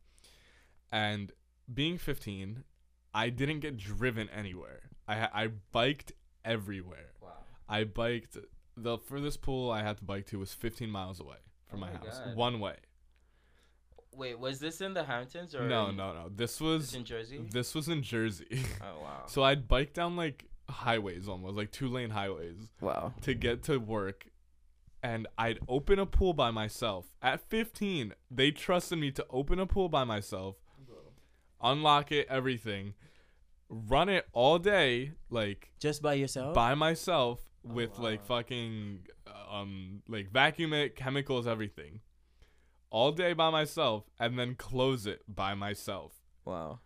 [SPEAKER 1] And being 15, I didn't get driven anywhere. I I biked everywhere.
[SPEAKER 2] Wow.
[SPEAKER 1] I biked the furthest pool I had to bike to was 15 miles away from
[SPEAKER 2] Oh
[SPEAKER 1] my,
[SPEAKER 2] my
[SPEAKER 1] house,
[SPEAKER 2] God.
[SPEAKER 1] one way.
[SPEAKER 2] Wait, was this in the Hamptons or
[SPEAKER 1] No, no, no. This was
[SPEAKER 2] in Jersey?
[SPEAKER 1] this was in Jersey.
[SPEAKER 2] Oh wow.
[SPEAKER 1] so I'd bike down like highways almost, like two lane highways.
[SPEAKER 2] wow.
[SPEAKER 1] to get to work and I'd open a pool by myself. At 15, they trusted me to open a pool by myself, unlock it, everything, run it all day like
[SPEAKER 2] Just by yourself?
[SPEAKER 1] by myself
[SPEAKER 2] Oh,
[SPEAKER 1] with like fucking um like vacuum it, chemicals, everything. All day by myself and then close it by myself
[SPEAKER 2] wow.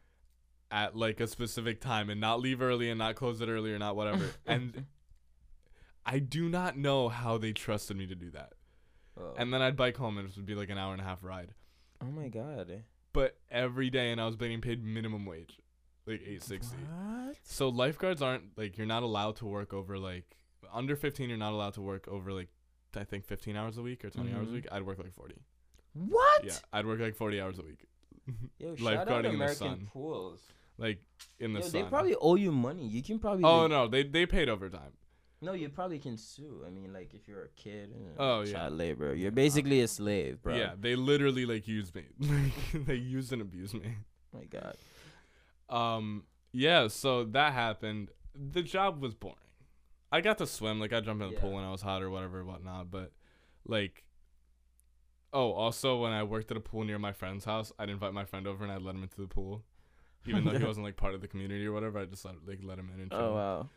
[SPEAKER 1] At like a specific time and not leave early and not close it early or not whatever. and I do not know how they trusted me to do that.
[SPEAKER 2] Oh.
[SPEAKER 1] And then I'd bike home and it would be like an hour and a half ride.
[SPEAKER 2] oh my god.
[SPEAKER 1] But every day and I was getting paid minimum wage. Like eight sixty. So lifeguards aren't like you're not allowed to work over like under fifteen you're not allowed to work over like I think fifteen hours a week or 20 hours a
[SPEAKER 2] Mhm.
[SPEAKER 1] week. I'd work like forty.
[SPEAKER 2] What?
[SPEAKER 1] Yeah. I'd work like forty hours a week.
[SPEAKER 2] Yo, shout out
[SPEAKER 1] Lifeguarding in the
[SPEAKER 2] American pools.
[SPEAKER 1] Like in the
[SPEAKER 2] Yo,
[SPEAKER 1] sun.
[SPEAKER 2] they probably owe you money. You can probably.
[SPEAKER 1] Oh
[SPEAKER 2] like-
[SPEAKER 1] no, they they paid overtime.
[SPEAKER 2] No, you probably can sue. I mean, like if you're a kid. and
[SPEAKER 1] Oh, yeah.
[SPEAKER 2] Child labor. You're basically a slave, bro.
[SPEAKER 1] Yeah, they literally like used me. Like they used and abused me.
[SPEAKER 2] Oh my god.
[SPEAKER 1] Um yeah, so that happened. The job was boring. I got to swim, like I jumped in the pool when I was hot or whatever, whatnot, but like Oh, also when I worked at a pool near my friend's house, I'd invite my friend over and I'd let him into the pool. Even though he wasn't like part of the community or whatever, I just let like let him in and oh, chill.
[SPEAKER 2] Oh wow.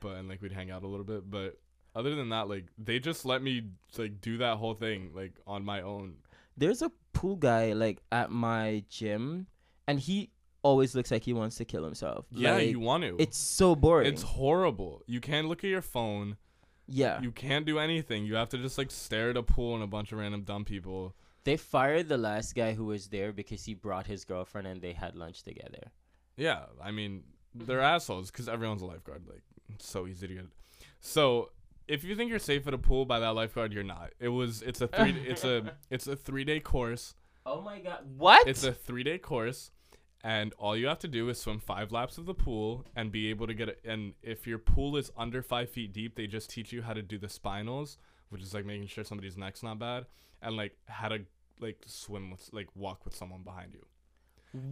[SPEAKER 1] But and like we'd hang out a little bit. But other than that, like they just let me like do that whole thing like on my own.
[SPEAKER 2] There's a pool guy like at my gym, and he always looks like he wants to kill himself.
[SPEAKER 1] Yeah,
[SPEAKER 2] Like,
[SPEAKER 1] you want to.
[SPEAKER 2] It's so boring.
[SPEAKER 1] It's horrible. You can't look at your phone.
[SPEAKER 2] yeah.
[SPEAKER 1] You can't do anything. You have to just like stare at a pool and a bunch of random dumb people.
[SPEAKER 2] They fired the last guy who was there because he brought his girlfriend and they had lunch together.
[SPEAKER 1] Yeah, I mean, they're assholes because everyone's a lifeguard. Like, it's so easy to get. So, if you think you're safe at a pool by that lifeguard, you're not. It was. It's a three. it's a. It's a three day course.
[SPEAKER 2] Oh my god. What?
[SPEAKER 1] It's a three day course, and all you have to do is swim five laps of the pool and be able to get it. And if your pool is under five feet deep, they just teach you how to do the spinals, which is like making sure somebody's neck's not bad, and like how to like swim with like walk with someone behind you.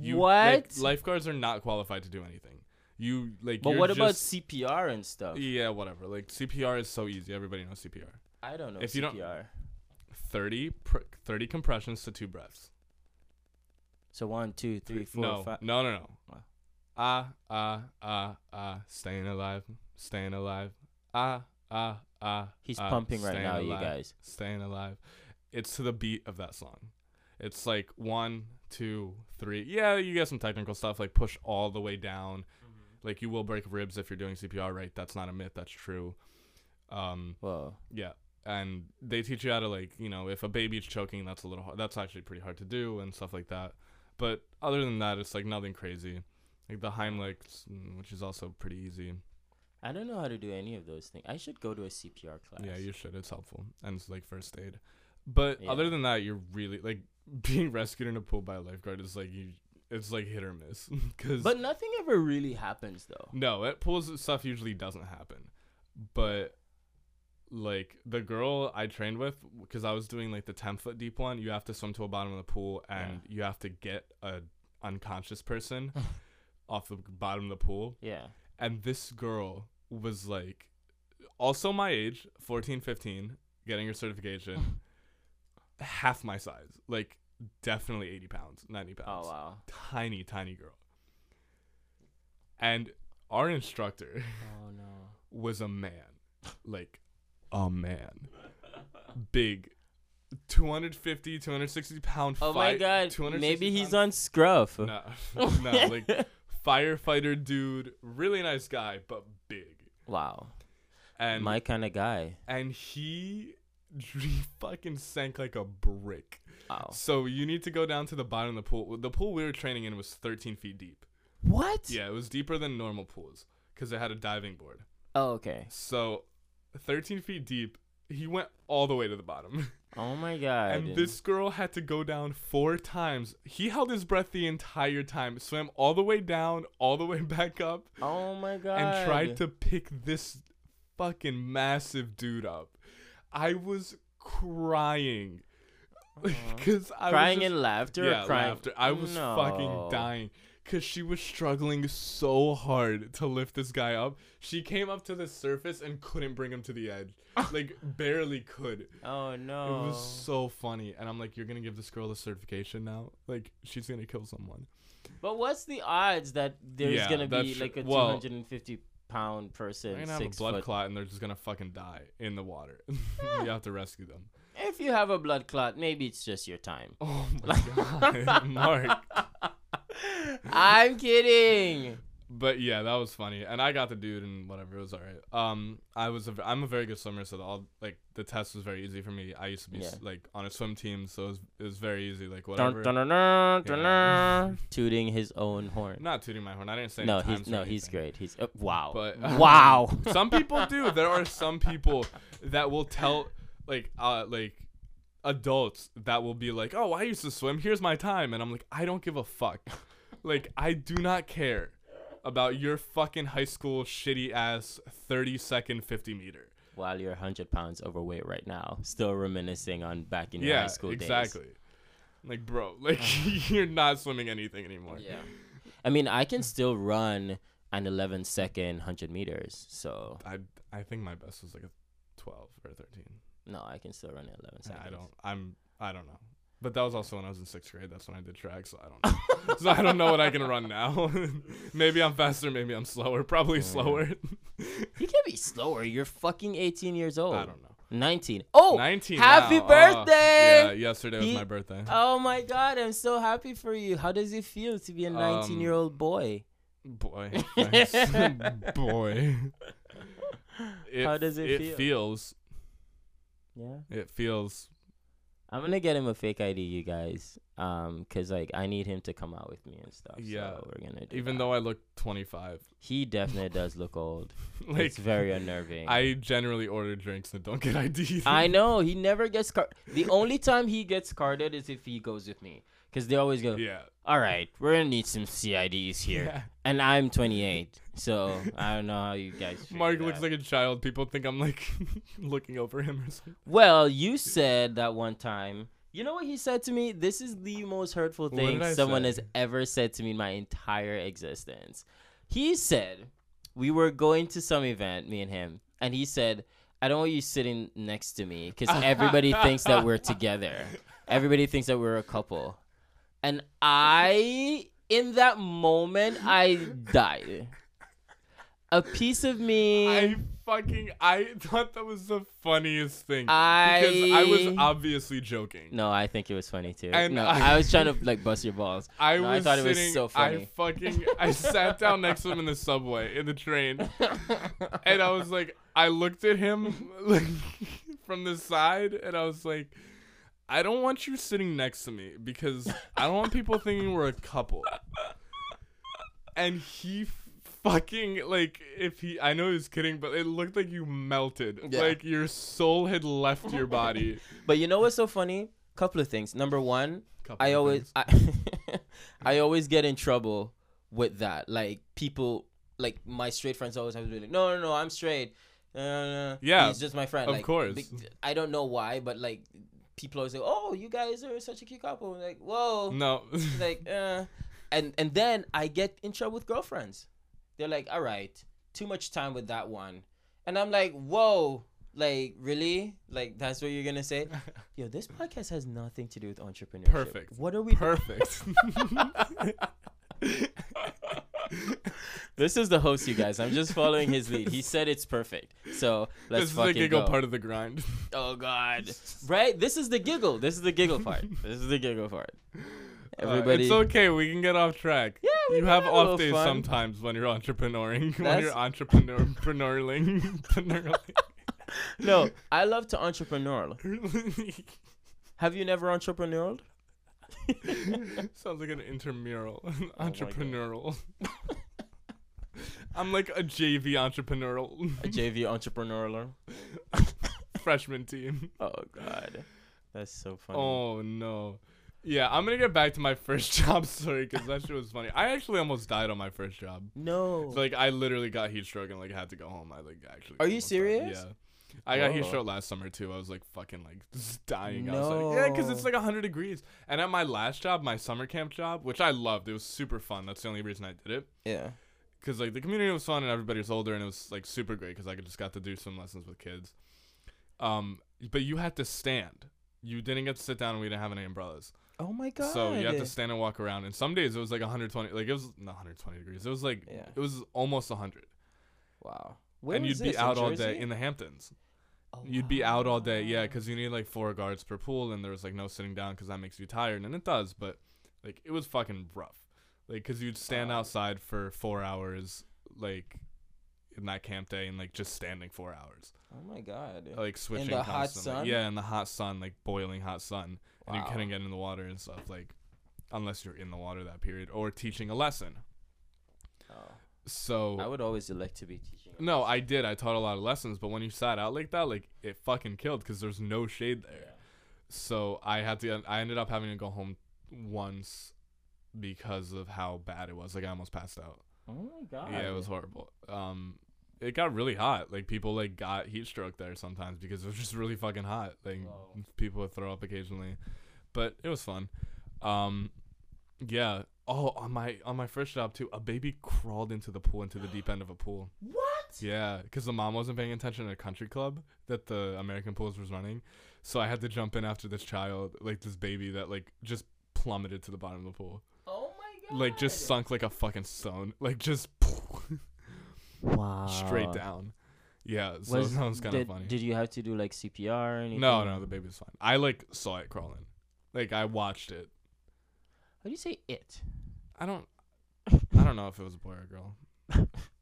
[SPEAKER 1] You,
[SPEAKER 2] what?
[SPEAKER 1] Like, lifeguards are not qualified to do anything. You like.
[SPEAKER 2] but what about CPR and stuff?
[SPEAKER 1] Yeah, whatever. Like CPR is so easy. Everybody knows CPR.
[SPEAKER 2] I don't know
[SPEAKER 1] If you don't-
[SPEAKER 2] CPR.
[SPEAKER 1] 30, pr- 30 compressions to two breaths.
[SPEAKER 2] So one, two, three, four,
[SPEAKER 1] no,
[SPEAKER 2] five.
[SPEAKER 1] no, no, no. Ah, ah, ah, ah. Staying alive, staying alive. Ah, ah, ah.
[SPEAKER 2] He's
[SPEAKER 1] ah,
[SPEAKER 2] pumping right now, you guys.
[SPEAKER 1] Staying alive. It's to the beat of that song. It's like one, two, three. Yeah, you get some technical stuff like push all the way down. Like you will break ribs if you're doing CPR, right? That's not a myth. That's true. Um,
[SPEAKER 2] Whoa.
[SPEAKER 1] yeah, and they teach you how to like you know if a baby's choking, that's a little hard. That's actually pretty hard to do and stuff like that. But other than that, it's like nothing crazy. Like the Heimlichs, mm, which is also pretty easy.
[SPEAKER 2] I don't know how to do any of those things. I should go to a CPR class.
[SPEAKER 1] Yeah, you should. It's helpful and it's like first aid. But
[SPEAKER 2] Yeah.
[SPEAKER 1] other than that, you're really like being rescued in a pool by a lifeguard is like you. It's like hit or miss because
[SPEAKER 2] But nothing ever really happens though.
[SPEAKER 1] no, at pools stuff usually doesn't happen. But like the girl I trained with, because I was doing like the ten foot deep one, you have to swim to a bottom of the pool and you have to get a unconscious person off the bottom of the pool.
[SPEAKER 2] Yeah.
[SPEAKER 1] And this girl was like also my age, 14, 15, getting her certification, half my size. Like definitely 80 pounds, 90 pounds.
[SPEAKER 2] Oh wow.
[SPEAKER 1] Tiny, tiny girl. And our instructor
[SPEAKER 2] Oh no.
[SPEAKER 1] was a man. Like a man. Big. 250, 260 pound
[SPEAKER 2] Oh my god. Maybe he's
[SPEAKER 1] pound-
[SPEAKER 2] on scruff.
[SPEAKER 1] No, no, like firefighter dude, really nice guy, but big.
[SPEAKER 2] wow.
[SPEAKER 1] And
[SPEAKER 2] My kind of guy.
[SPEAKER 1] and he, he fucking sank like a brick.
[SPEAKER 2] Wow.
[SPEAKER 1] So you need to go down to the bottom of the pool. The pool we were training in was 13 feet deep.
[SPEAKER 2] What?
[SPEAKER 1] Yeah, it was deeper than normal pools because it had a diving board.
[SPEAKER 2] Oh okay.
[SPEAKER 1] So 13 feet deep, he went all the way to the bottom.
[SPEAKER 2] Oh my god.
[SPEAKER 1] and this girl had to go down four times. He held his breath the entire time, swam all the way down, all the way back up,
[SPEAKER 2] Oh my god.
[SPEAKER 1] and tried to pick this fucking massive dude up. I was crying. Uh-huh. Because I
[SPEAKER 2] crying
[SPEAKER 1] was just,
[SPEAKER 2] in laughter.
[SPEAKER 1] yeah,
[SPEAKER 2] or crying?
[SPEAKER 1] laughter. I was
[SPEAKER 2] No.
[SPEAKER 1] fucking dying because she was struggling so hard to lift this guy up. She came up to the surface and couldn't bring him to the edge, like barely could.
[SPEAKER 2] Oh no.
[SPEAKER 1] It was so funny, and I'm like, "You're gonna give this girl a certification now? Like, she's gonna kill someone."
[SPEAKER 2] But what's the odds that there's
[SPEAKER 1] Yeah,
[SPEAKER 2] gonna be like a
[SPEAKER 1] well,
[SPEAKER 2] 250 pound person,
[SPEAKER 1] They're gonna have a blood
[SPEAKER 2] foot?
[SPEAKER 1] clot, and they're just gonna fucking die in the water. you have to rescue them.
[SPEAKER 2] If you have a blood clot, maybe it's just your time.
[SPEAKER 1] Oh my god, Mark.
[SPEAKER 2] I'm kidding.
[SPEAKER 1] But yeah, that was funny, and I got the dude, and whatever, it was alright. Um, I was a, I'm a very good swimmer, so the, all like the test was very easy for me. I used to be
[SPEAKER 2] Yeah.
[SPEAKER 1] like on a swim team, so it was, it was very easy. Like
[SPEAKER 2] Dun,
[SPEAKER 1] whatever.
[SPEAKER 2] dun, dun, dun, dun,
[SPEAKER 1] Yeah.
[SPEAKER 2] dun. Tooting his own horn.
[SPEAKER 1] Not tooting my horn. I didn't say
[SPEAKER 2] No, he's
[SPEAKER 1] times or
[SPEAKER 2] no, he's great. He's uh, wow.
[SPEAKER 1] But
[SPEAKER 2] wow.
[SPEAKER 1] some people do. There are some people that will tell like uh like adults that will be like, "Oh, I used to swim. Here's my time." And I'm like, "I don't give a fuck." like I do not care about your fucking high school shitty ass 30 second 50 meter.
[SPEAKER 2] While you're 100 pounds overweight right now, still reminiscing on back in your
[SPEAKER 1] yeah,
[SPEAKER 2] high school days.
[SPEAKER 1] exactly. Like, bro, like you're not swimming anything anymore.
[SPEAKER 2] Yeah. I mean, I can still run an 11 second 100 meters. So,
[SPEAKER 1] I I think my best was like a 12 or 13.
[SPEAKER 2] no, I can still run at 11 seconds.
[SPEAKER 1] I don't. I'm. I don't know. But that was also when I was in sixth grade. That's when I did track, so I don't. know. so I don't know what I can run now. maybe I'm faster. Maybe I'm slower. Probably slower.
[SPEAKER 2] You can't be slower. You're fucking 18 years old.
[SPEAKER 1] I don't know.
[SPEAKER 2] 19. Oh,
[SPEAKER 1] 19.
[SPEAKER 2] happy
[SPEAKER 1] now. Oh,
[SPEAKER 2] birthday!
[SPEAKER 1] yeah, yesterday was
[SPEAKER 2] He-
[SPEAKER 1] my birthday.
[SPEAKER 2] Oh my god, I'm so happy for you. How does it feel to be a 19
[SPEAKER 1] Um,
[SPEAKER 2] year old boy?
[SPEAKER 1] Boy, boy. It,
[SPEAKER 2] How does it
[SPEAKER 1] it
[SPEAKER 2] feel?
[SPEAKER 1] feels.
[SPEAKER 2] Yeah.
[SPEAKER 1] It feels.
[SPEAKER 2] I'm gonna get him a fake ID, you guys. Um, cause like I need him to come out with me and stuff.
[SPEAKER 1] Yeah.
[SPEAKER 2] So we're gonna do
[SPEAKER 1] Even
[SPEAKER 2] that.
[SPEAKER 1] though I look 25,
[SPEAKER 2] he definitely does look old.
[SPEAKER 1] like
[SPEAKER 2] it's very unnerving.
[SPEAKER 1] I generally order drinks that don't get ID.
[SPEAKER 2] I know he never gets card. The only time he gets carded is if he goes with me, cause they always go.
[SPEAKER 1] yeah.
[SPEAKER 2] All right, we're gonna need some CIDs here,
[SPEAKER 1] Yeah.
[SPEAKER 2] and I'm 28, so I don't know how you guys.
[SPEAKER 1] Mark looks like a child. People think I'm like looking over him or something.
[SPEAKER 2] Well, you said that one time. You know what he said to me? This is the most hurtful thing someone
[SPEAKER 1] say?
[SPEAKER 2] has ever said to me in my entire existence. He said we were going to some event, me and him, and he said, "I don't want you sitting next to me because everybody thinks that we're together. Everybody thinks that we're a couple." And I, in that moment, I died. A piece of me.
[SPEAKER 1] I fucking I thought that was the funniest thing
[SPEAKER 2] I
[SPEAKER 1] because I was obviously joking.
[SPEAKER 2] No, I think it was funny too.
[SPEAKER 1] And
[SPEAKER 2] no,
[SPEAKER 1] I-
[SPEAKER 2] I, was trying to like bust your balls.
[SPEAKER 1] I
[SPEAKER 2] No, I
[SPEAKER 1] was
[SPEAKER 2] thought it was
[SPEAKER 1] sitting.
[SPEAKER 2] so
[SPEAKER 1] I fucking I sat down next to him in the subway in the train, and I was like, I looked at him like from the side, and I was like, I don't want you sitting next to me because I don't want people thinking we're a couple. And he f- fucking like if he I know he's kidding, but it looked like you melted.
[SPEAKER 2] Yeah.
[SPEAKER 1] Like your soul had left your body.
[SPEAKER 2] But you know what's so funny? Couple of things. Number one,
[SPEAKER 1] Couple
[SPEAKER 2] I always. I, I always get in trouble with that. Like people, like my straight friends always have to be like, no, no, no, I'm straight. Uh,
[SPEAKER 1] Yeah,
[SPEAKER 2] he's just my friend.
[SPEAKER 1] of
[SPEAKER 2] like,
[SPEAKER 1] course.
[SPEAKER 2] I don't know why, but like people always say, oh, you guys are such a cute couple. Like, whoa,
[SPEAKER 1] no.
[SPEAKER 2] like, uh, and and then I get in trouble with girlfriends. They're like, all right, too much time with that one, and I'm like, whoa. Like really? Like that's what you're gonna say? Yo, this podcast has nothing to do with entrepreneurship.
[SPEAKER 1] Perfect.
[SPEAKER 2] What are we?
[SPEAKER 1] Perfect.
[SPEAKER 2] This is the host, you guys. I'm just following his lead. He said it's perfect. So let's
[SPEAKER 1] this is the giggle
[SPEAKER 2] go.
[SPEAKER 1] part of the grind.
[SPEAKER 2] oh God! Right? This is the giggle. This is the giggle part. This is the giggle part. Everybody.
[SPEAKER 1] Uh, it's okay. We can get off track.
[SPEAKER 2] Yeah, we
[SPEAKER 1] you have
[SPEAKER 2] have
[SPEAKER 1] off days
[SPEAKER 2] fun.
[SPEAKER 1] sometimes when you're entrepreneuring. when you're entrepreneur preneurling.
[SPEAKER 2] no, I love to entrepreneur. Have you never entrepreneured?
[SPEAKER 1] Sounds like an intramural.
[SPEAKER 2] Oh
[SPEAKER 1] entrepreneurial. I'm like a JV entrepreneurial
[SPEAKER 2] A JV entrepreneurial.
[SPEAKER 1] freshman team.
[SPEAKER 2] Oh God, that's so funny.
[SPEAKER 1] Oh no. Yeah, I'm gonna get back to my first job story because that shit was funny. I actually almost died on my first job.
[SPEAKER 2] no.
[SPEAKER 1] Like I literally got heat stroke and like had to go home. I like actually.
[SPEAKER 2] Are you
[SPEAKER 1] almost died.
[SPEAKER 2] serious?
[SPEAKER 1] Yeah. I got heat stroke last summer too. I was like fucking like dying. I was like, yeah, because it's
[SPEAKER 2] No.
[SPEAKER 1] like 100 degrees. And at my last job, my summer camp job, which I loved, it was super fun. That's the only reason I did it.
[SPEAKER 2] yeah.
[SPEAKER 1] Because like the community was fun and everybody was older and it was like super great because I could just got to do some lessons with kids. Um, but you had to stand. You didn't get to sit down and we didn't have any umbrellas.
[SPEAKER 2] Oh my God.
[SPEAKER 1] So you had to stand and walk around. And some days it was like 120, like it was not 120 degrees. It was like
[SPEAKER 2] Yeah.
[SPEAKER 1] it was almost 100.
[SPEAKER 2] Wow. Where
[SPEAKER 1] and you'd be
[SPEAKER 2] this, in
[SPEAKER 1] out all day in the Hamptons.
[SPEAKER 2] Oh,
[SPEAKER 1] You'd be out all day, yeah, because you need like four guards per pool, and there was like no sitting down because that makes you tired, and it does, but like it was fucking rough, like because you'd stand
[SPEAKER 2] Wow.
[SPEAKER 1] outside for four hours, like in that camp day, and like just standing four hours,
[SPEAKER 2] Oh my God.
[SPEAKER 1] like switching in
[SPEAKER 2] the hot
[SPEAKER 1] constantly.
[SPEAKER 2] sun?
[SPEAKER 1] yeah, in the hot sun, like boiling hot sun, and you couldn't get in the water and stuff, like unless you're in the water that period or teaching a lesson.
[SPEAKER 2] Oh.
[SPEAKER 1] So
[SPEAKER 2] I would always elect to be teaching.
[SPEAKER 1] No, I did. I taught a lot of lessons, but when you sat out like that, like it fucking killed because there's no shade there.
[SPEAKER 2] Yeah.
[SPEAKER 1] So I had to. I ended up having to go home once because of how bad it was. Like I almost passed out.
[SPEAKER 2] Oh my God.
[SPEAKER 1] Yeah, it was horrible. Um, it got really hot. Like people like got heat stroke there sometimes because it was just really fucking hot. Like
[SPEAKER 2] Whoa.
[SPEAKER 1] people would throw up occasionally, but it was fun. Um, yeah. Oh, on my on my first job too, a baby crawled into the pool into the deep end of a pool.
[SPEAKER 2] What?
[SPEAKER 1] Yeah, because the mom wasn't paying attention at a country club that the American Pools was running, so I had to jump in after this child, like this baby that like just plummeted to the bottom of the pool,
[SPEAKER 2] Oh my God.
[SPEAKER 1] like just sunk like a fucking stone, like just
[SPEAKER 2] Wow.
[SPEAKER 1] straight down. Yeah, so
[SPEAKER 2] Was,
[SPEAKER 1] that was kind of
[SPEAKER 2] did,
[SPEAKER 1] funny.
[SPEAKER 2] Did you have to do like CPR or anything?
[SPEAKER 1] no, no, the baby was fine. I like saw it crawling, like I watched it.
[SPEAKER 2] How do you say it?
[SPEAKER 1] I don't, I don't know if it was a boy or a girl.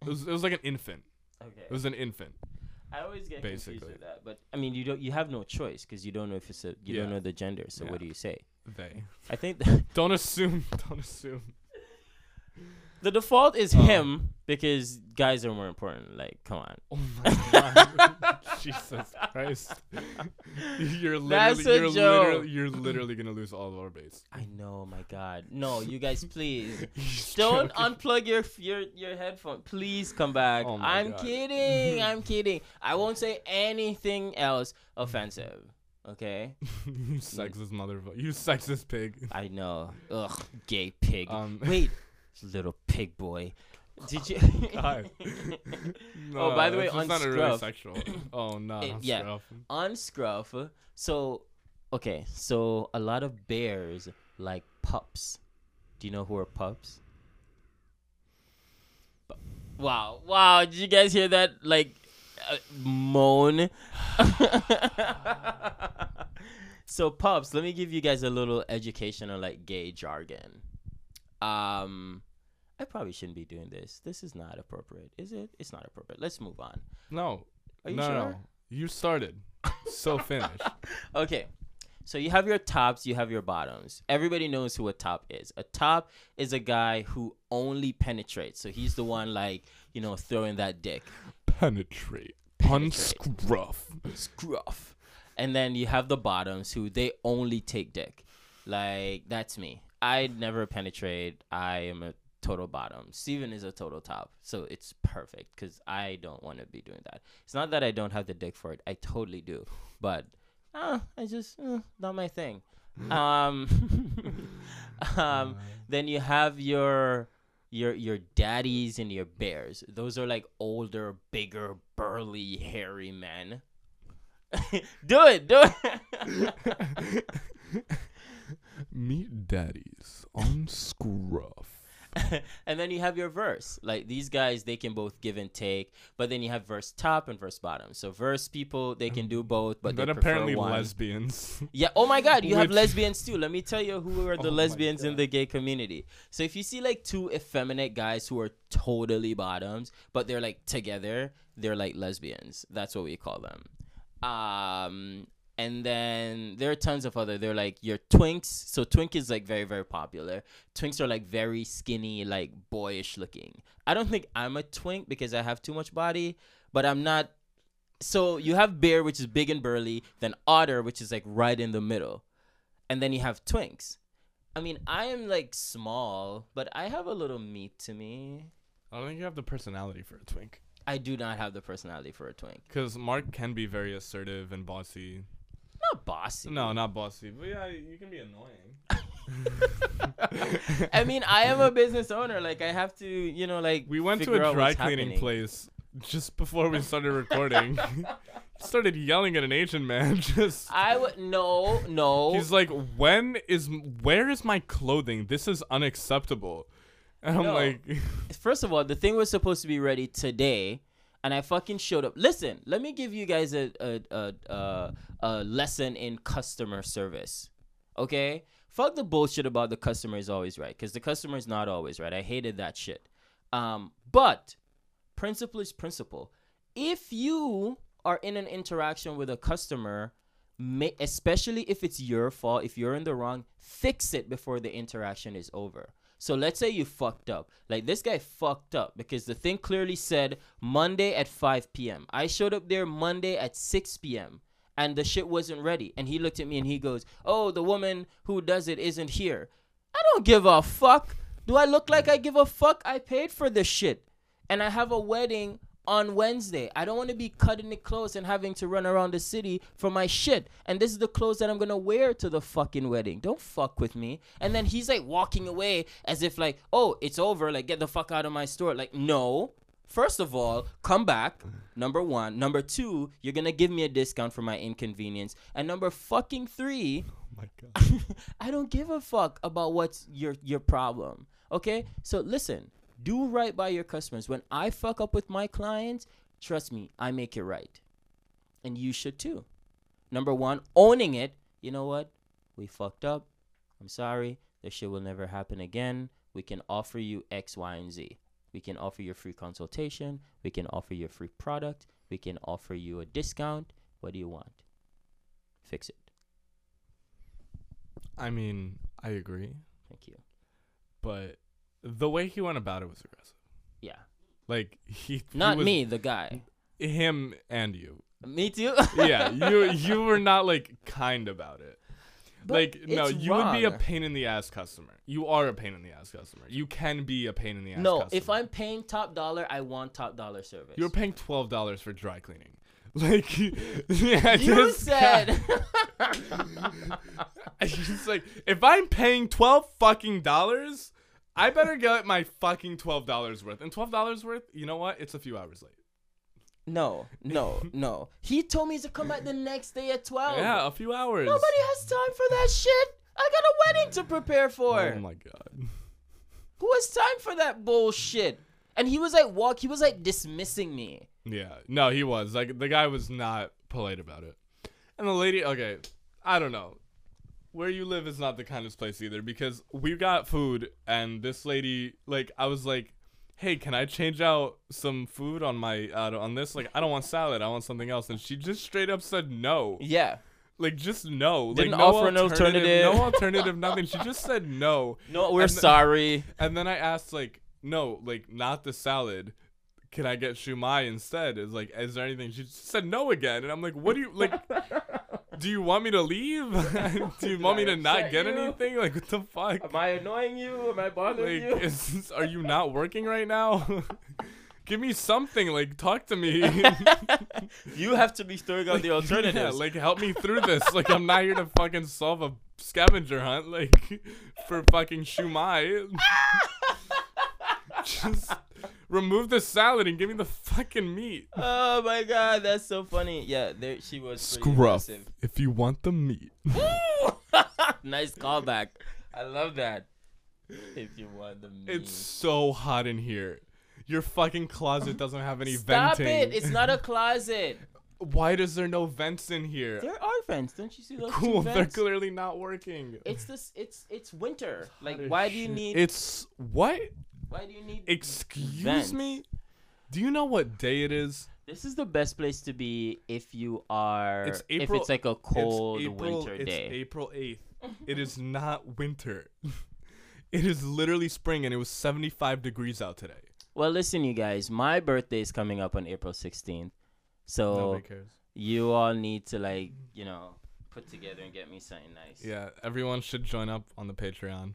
[SPEAKER 1] It was it was like an infant.
[SPEAKER 2] Okay.
[SPEAKER 1] It was an infant.
[SPEAKER 2] I always get confused with that, but I mean, you don't. You have no choice because you don't know if it's a. You don't know the gender. So
[SPEAKER 1] Yeah.
[SPEAKER 2] what do you say?
[SPEAKER 1] They
[SPEAKER 2] I think
[SPEAKER 1] don't assume. Don't assume.
[SPEAKER 2] The default is
[SPEAKER 1] Oh.
[SPEAKER 2] him because guys are more important. Like, come on.
[SPEAKER 1] Oh my god. Jesus Christ. You're
[SPEAKER 2] That's
[SPEAKER 1] literally
[SPEAKER 2] a
[SPEAKER 1] you're
[SPEAKER 2] joke.
[SPEAKER 1] literally you're literally gonna lose all of our base.
[SPEAKER 2] I know, my God. No, you guys, please don't unplug your your your headphone. Please come back.
[SPEAKER 1] Oh my
[SPEAKER 2] I'm
[SPEAKER 1] God.
[SPEAKER 2] kidding. I'm kidding. I won't say anything else offensive. Okay.
[SPEAKER 1] you sexist motherfucker. You sexist pig.
[SPEAKER 2] I know. Ugh, gay pig.
[SPEAKER 1] Um
[SPEAKER 2] Wait, little pig boy. Did you?
[SPEAKER 1] God.
[SPEAKER 2] Oh, by the way, on
[SPEAKER 1] not really
[SPEAKER 2] Scruff-
[SPEAKER 1] sexual. Oh no,
[SPEAKER 2] It-
[SPEAKER 1] on
[SPEAKER 2] yeah.
[SPEAKER 1] Scruff.
[SPEAKER 2] on Scruff, so okay, so a lot of bears like pups. Do you know who are pups? Wow, wow! Did you guys hear that? Like, uh, moan. so, pups, let me give you guys a little educational, like gay jargon. Um, I probably shouldn't be doing this. This is not appropriate, is it? It's not appropriate. Let's move on.
[SPEAKER 1] No.
[SPEAKER 2] Are you
[SPEAKER 1] no,
[SPEAKER 2] sure?
[SPEAKER 1] no. You started. So finish.
[SPEAKER 2] Okay. So you have your tops, you have your bottoms. Everybody knows who a top is. A top is a guy who only penetrates. So he's the one like, you know, throwing that dick.
[SPEAKER 1] Penetrate.
[SPEAKER 2] Penetrate.
[SPEAKER 1] Unscruff.
[SPEAKER 2] Scruff. And then you have the bottoms who they only take dick. Like that's me. I never penetrate. I am a total bottom. Steven is a total top. So it's perfect cuz I don't want to be doing that. It's not that I don't have the dick for it. I totally do. But uh, I just uh, not my thing. Um um then you have your your your daddies and your bears. Those are like older, bigger, burly, hairy men. do it, do it.
[SPEAKER 1] Meet daddies on scruff.
[SPEAKER 2] and then you have your verse. Like these guys, they can both give and take. But then you have verse top and verse bottom. So verse people, they can do both, but they
[SPEAKER 1] apparently
[SPEAKER 2] one. lesbians. Yeah. Oh my God, you have lesbians too. Let me tell you who are the
[SPEAKER 1] Oh
[SPEAKER 2] lesbians in the gay community. So if you see like two effeminate guys who are totally bottoms, but they're like together, they're like lesbians. That's what we call them. Um, and then there are tons of other. They're like your twinks. So twink is like very very popular. Twinks are like very skinny, like boyish looking. I don't think I'm a twink because I have too much body, but I'm not so you have bear which is big and burly then otter which is like right in the middle and then you have twinks i mean i am like small but i have a little meat to me
[SPEAKER 1] I don't think you have the personality for a twink.
[SPEAKER 2] i do not have the personality for a twink
[SPEAKER 1] Because Mark can be very assertive and bossy.
[SPEAKER 2] Not bossy
[SPEAKER 1] No, not bossy. But yeah, you can be annoying.
[SPEAKER 2] i mean i am a business owner like i have to you know like
[SPEAKER 1] We went to a dry cleaning
[SPEAKER 2] happening.
[SPEAKER 1] place just before we started recording. started yelling at an Asian man. Just
[SPEAKER 2] i would no no
[SPEAKER 1] he's like, "When is where is my clothing? This is unacceptable." And I'm
[SPEAKER 2] No.
[SPEAKER 1] like,
[SPEAKER 2] First of all, the thing was supposed to be ready today, and I fucking showed up. Listen, let me give you guys a a a, a, a lesson in customer service. Okay, fuck the bullshit about the customer is always right, because the customer is not always right. I hated that shit. Um, but principle is principle. If you are in an interaction with a customer, ma- especially if it's your fault, if you're in the wrong, fix it before the interaction is over. So let's say you fucked up. Like this guy fucked up because the thing clearly said Monday at 5 p.m. I showed up there Monday at 6 p.m. and the shit wasn't ready. And he looked at me and he goes, Oh, the woman who does it isn't here. I don't give a fuck. Do I look like I give a fuck? I paid for this shit. And I have a wedding on Wednesday. I don't want to be cutting it close and having to run around the city for my shit. And this is the clothes that I'm going to wear to the fucking wedding. Don't fuck with me. And then he's like walking away as if like, "Oh, it's over. Like get the fuck out of my store." Like, "No. First of all, come back. Number 1, number 2, you're going to give me a discount for my inconvenience. And number fucking 3,
[SPEAKER 1] "Oh my god."
[SPEAKER 2] I don't give a fuck about what's your your problem. Okay? So listen, do right by your customers. When I fuck up with my clients, trust me, I make it right. And you should too. Number 1, owning it. You know what? We fucked up. I'm sorry. This shit will never happen again. We can offer you X, Y, and Z. We can offer you a free consultation. We can offer you a free product. We can offer you a discount. What do you want? Fix it.
[SPEAKER 1] I mean, I agree,
[SPEAKER 2] Thank you.
[SPEAKER 1] but the way he went about it was aggressive.
[SPEAKER 2] Yeah.
[SPEAKER 1] Like he he
[SPEAKER 2] Not
[SPEAKER 1] was-
[SPEAKER 2] me, the guy.
[SPEAKER 1] him and you.
[SPEAKER 2] Me too.
[SPEAKER 1] yeah, you you were not like kind about it.
[SPEAKER 2] But
[SPEAKER 1] like no,
[SPEAKER 2] it's
[SPEAKER 1] you would be a pain in the ass customer. You are a pain in the ass customer. You can be a pain in the ass.
[SPEAKER 2] No,
[SPEAKER 1] customer.
[SPEAKER 2] if I'm paying top dollar, I want top dollar service.
[SPEAKER 1] you're paying twelve dollars for dry cleaning, like yeah,
[SPEAKER 2] you
[SPEAKER 1] this
[SPEAKER 2] said.
[SPEAKER 1] guy- it's like if I'm paying twelve fucking dollars, I better get my fucking twelve dollars worth. And twelve dollars worth, you know what? It's a few hours late.
[SPEAKER 2] no, no, no. He told me to come back the next day at twelve.
[SPEAKER 1] Yeah, a few hours.
[SPEAKER 2] Nobody has time for that shit. I got a wedding to prepare for.
[SPEAKER 1] Oh my god.
[SPEAKER 2] Who has time for that bullshit? And he was like walk. He was like dismissing me.
[SPEAKER 1] Yeah. No, he was. Like the guy was not polite about it. And the lady, okay, I don't know. Where you live is not the kindest place either because we got food and this lady like I was like, "Hey, can I change out some food on my uh, on this? Like I don't want salad, I want something else." And she just straight up said no.
[SPEAKER 2] Yeah.
[SPEAKER 1] Like just no.
[SPEAKER 2] Didn't
[SPEAKER 1] like no
[SPEAKER 2] offer an
[SPEAKER 1] alternative,
[SPEAKER 2] alternative.
[SPEAKER 1] No alternative, nothing. She just said no.
[SPEAKER 2] No, we're
[SPEAKER 1] And the-
[SPEAKER 2] sorry.
[SPEAKER 1] And then I asked like, "No, like not the salad." Can I get shumai instead? Is like, is there anything? She just said no again, and I'm like, what do you like? do you want me to leave? do you want me to not get
[SPEAKER 2] you?
[SPEAKER 1] anything? Like, what the fuck?
[SPEAKER 2] Am I annoying you? Am I bothering
[SPEAKER 1] Like,
[SPEAKER 2] you?
[SPEAKER 1] is, are you not working right now? Give me something. Like, talk to me.
[SPEAKER 2] you have to be throwing out the
[SPEAKER 1] yeah,
[SPEAKER 2] alternatives.
[SPEAKER 1] like, help me through this. Like, I'm not here to fucking solve a scavenger hunt. Like, for fucking shumai. Just remove the salad and give me the fucking meat.
[SPEAKER 2] oh my god, that's so funny. Yeah, there she was.
[SPEAKER 1] Scruff.
[SPEAKER 2] aggressive.
[SPEAKER 1] If you want the meat.
[SPEAKER 2] nice callback. I love that. If you want the meat.
[SPEAKER 1] It's so hot in here. Your fucking closet doesn't have any
[SPEAKER 2] Stop
[SPEAKER 1] venting.
[SPEAKER 2] Stop it! It's not a closet.
[SPEAKER 1] Why does there no vents in here?
[SPEAKER 2] There are vents. Don't you see those
[SPEAKER 1] cool,
[SPEAKER 2] two
[SPEAKER 1] they're clearly not working.
[SPEAKER 2] It's this. It's it's winter. Like,
[SPEAKER 1] Hotter
[SPEAKER 2] why do you need?
[SPEAKER 1] It's what?
[SPEAKER 2] Why do you need?
[SPEAKER 1] Excuse
[SPEAKER 2] Vents.
[SPEAKER 1] me? Do you know what day it is?
[SPEAKER 2] This is the best place to be if you are.
[SPEAKER 1] It's
[SPEAKER 2] if
[SPEAKER 1] April-
[SPEAKER 2] it's like a cold
[SPEAKER 1] it's April,
[SPEAKER 2] winter
[SPEAKER 1] it's
[SPEAKER 2] day.
[SPEAKER 1] April 8th. it is not winter. it is literally spring and it was 75 degrees out today.
[SPEAKER 2] Well, listen, you guys. My birthday is coming up on April 16th, so
[SPEAKER 1] cares.
[SPEAKER 2] you all need to like, you know, put together and get me something nice.
[SPEAKER 1] Yeah, everyone should join up on the Patreon.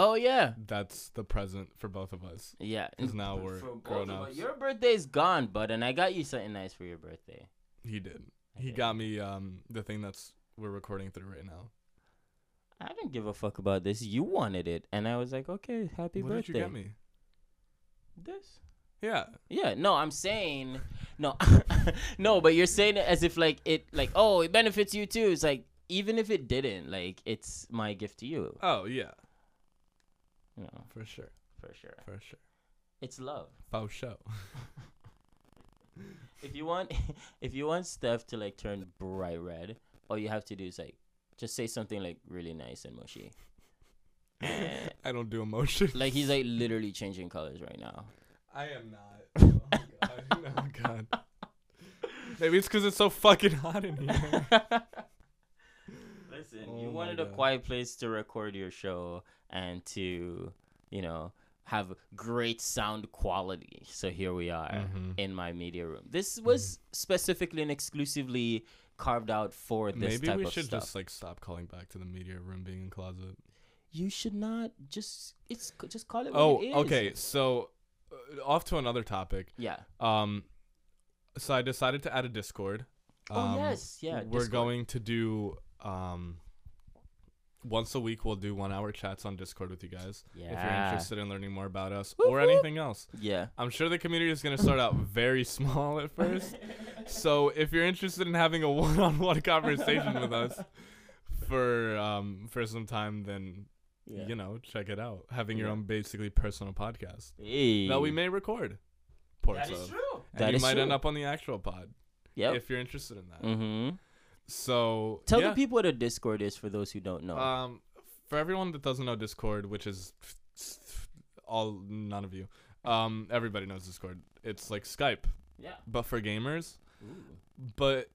[SPEAKER 2] Oh yeah.
[SPEAKER 1] That's the present for both of us.
[SPEAKER 2] Yeah.
[SPEAKER 1] Because now we're
[SPEAKER 2] for
[SPEAKER 1] grown
[SPEAKER 2] of
[SPEAKER 1] ups.
[SPEAKER 2] Your birthday's gone, bud, and I got you something nice for your birthday.
[SPEAKER 1] He did.
[SPEAKER 2] I
[SPEAKER 1] He
[SPEAKER 2] did.
[SPEAKER 1] got me um the thing that's we're recording through right now.
[SPEAKER 2] I didn't give a fuck about this. You wanted it, and I was like, okay, happy
[SPEAKER 1] what
[SPEAKER 2] birthday.
[SPEAKER 1] What did you get me?
[SPEAKER 2] This.
[SPEAKER 1] Yeah.
[SPEAKER 2] Yeah, no, I'm saying no, no, but you're saying it as if like it, like oh, it benefits you too. It's like even if it didn't, like it's my gift to you.
[SPEAKER 1] Oh yeah,
[SPEAKER 2] You know,
[SPEAKER 1] for sure,
[SPEAKER 2] for sure.
[SPEAKER 1] for sure.
[SPEAKER 2] It's love.
[SPEAKER 1] Faux show.
[SPEAKER 2] If you want, if you want Steph to like turn bright red, all you have to do is like just say something like really nice and mushy. And,
[SPEAKER 1] I don't do emotion.
[SPEAKER 2] like he's like literally changing colors right now.
[SPEAKER 1] I am not. Oh god. oh god. Maybe it's because it's so fucking hot in here.
[SPEAKER 2] Listen,
[SPEAKER 1] Oh
[SPEAKER 2] you
[SPEAKER 1] my
[SPEAKER 2] wanted a quiet place to record your show and to, you know, have great sound quality. So here we are
[SPEAKER 1] Mhm.
[SPEAKER 2] in my media room. This was specifically and exclusively carved out for this
[SPEAKER 1] Maybe we should
[SPEAKER 2] stuff.
[SPEAKER 1] just like stop calling back to the media room being in closet.
[SPEAKER 2] you should not just it's just call it. What
[SPEAKER 1] Oh,
[SPEAKER 2] it is.
[SPEAKER 1] okay. So, uh, off to another topic.
[SPEAKER 2] Yeah.
[SPEAKER 1] Um, so I decided to add a Discord.
[SPEAKER 2] Oh,
[SPEAKER 1] Um,
[SPEAKER 2] yes, yeah,
[SPEAKER 1] We're
[SPEAKER 2] Discord.
[SPEAKER 1] going to do um. Once a week, we'll do one-hour chats on Discord with you guys. Yeah. If you're interested in learning more about us
[SPEAKER 2] Whoop,
[SPEAKER 1] or
[SPEAKER 2] whoop.
[SPEAKER 1] anything else,
[SPEAKER 2] Yeah.
[SPEAKER 1] I'm sure the community is going to start out very small at first. So if you're interested in having a one-on-one conversation with us for um for some time, then
[SPEAKER 2] Yeah.
[SPEAKER 1] you know check it out. Having your own basically personal podcast
[SPEAKER 2] Hey.
[SPEAKER 1] that we may record parts
[SPEAKER 2] That is true.
[SPEAKER 1] and
[SPEAKER 2] That
[SPEAKER 1] you
[SPEAKER 2] is
[SPEAKER 1] might end up on the actual pod
[SPEAKER 2] Yep.
[SPEAKER 1] if you're interested in that.
[SPEAKER 2] mm-hmm.
[SPEAKER 1] So
[SPEAKER 2] Tell
[SPEAKER 1] yeah.
[SPEAKER 2] the people what a Discord is for those who don't know.
[SPEAKER 1] Um, for everyone that doesn't know Discord, which is all none of you, um, everybody knows Discord. It's like Skype,
[SPEAKER 2] yeah.
[SPEAKER 1] but for gamers. But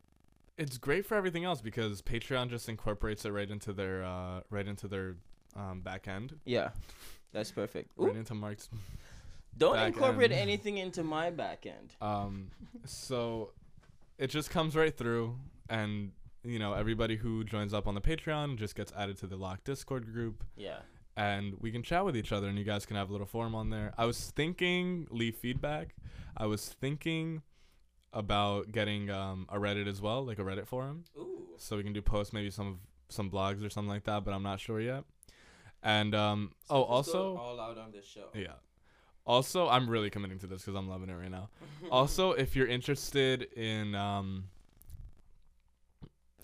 [SPEAKER 1] it's great for everything else because Patreon just incorporates it right into their uh, right into their um, back end,
[SPEAKER 2] Yeah. That's perfect.
[SPEAKER 1] right into Mark's.
[SPEAKER 2] Don't incorporate
[SPEAKER 1] end.
[SPEAKER 2] anything into my back end.
[SPEAKER 1] Um, so it just comes right through, and you know everybody who joins up on the Patreon just gets added to the locked Discord group.
[SPEAKER 2] Yeah.
[SPEAKER 1] and we can chat with each other and you guys can have a little forum on there. I was thinking leave feedback. I was thinking about getting um, a Reddit as well, like a Reddit forum,
[SPEAKER 2] Ooh.
[SPEAKER 1] so we can do posts, maybe some some blogs or something like that. But I'm not sure yet. And um, oh, also
[SPEAKER 2] all out on this show.
[SPEAKER 1] yeah, also I'm really committing to this because I'm loving it right now. also, if you're interested in um,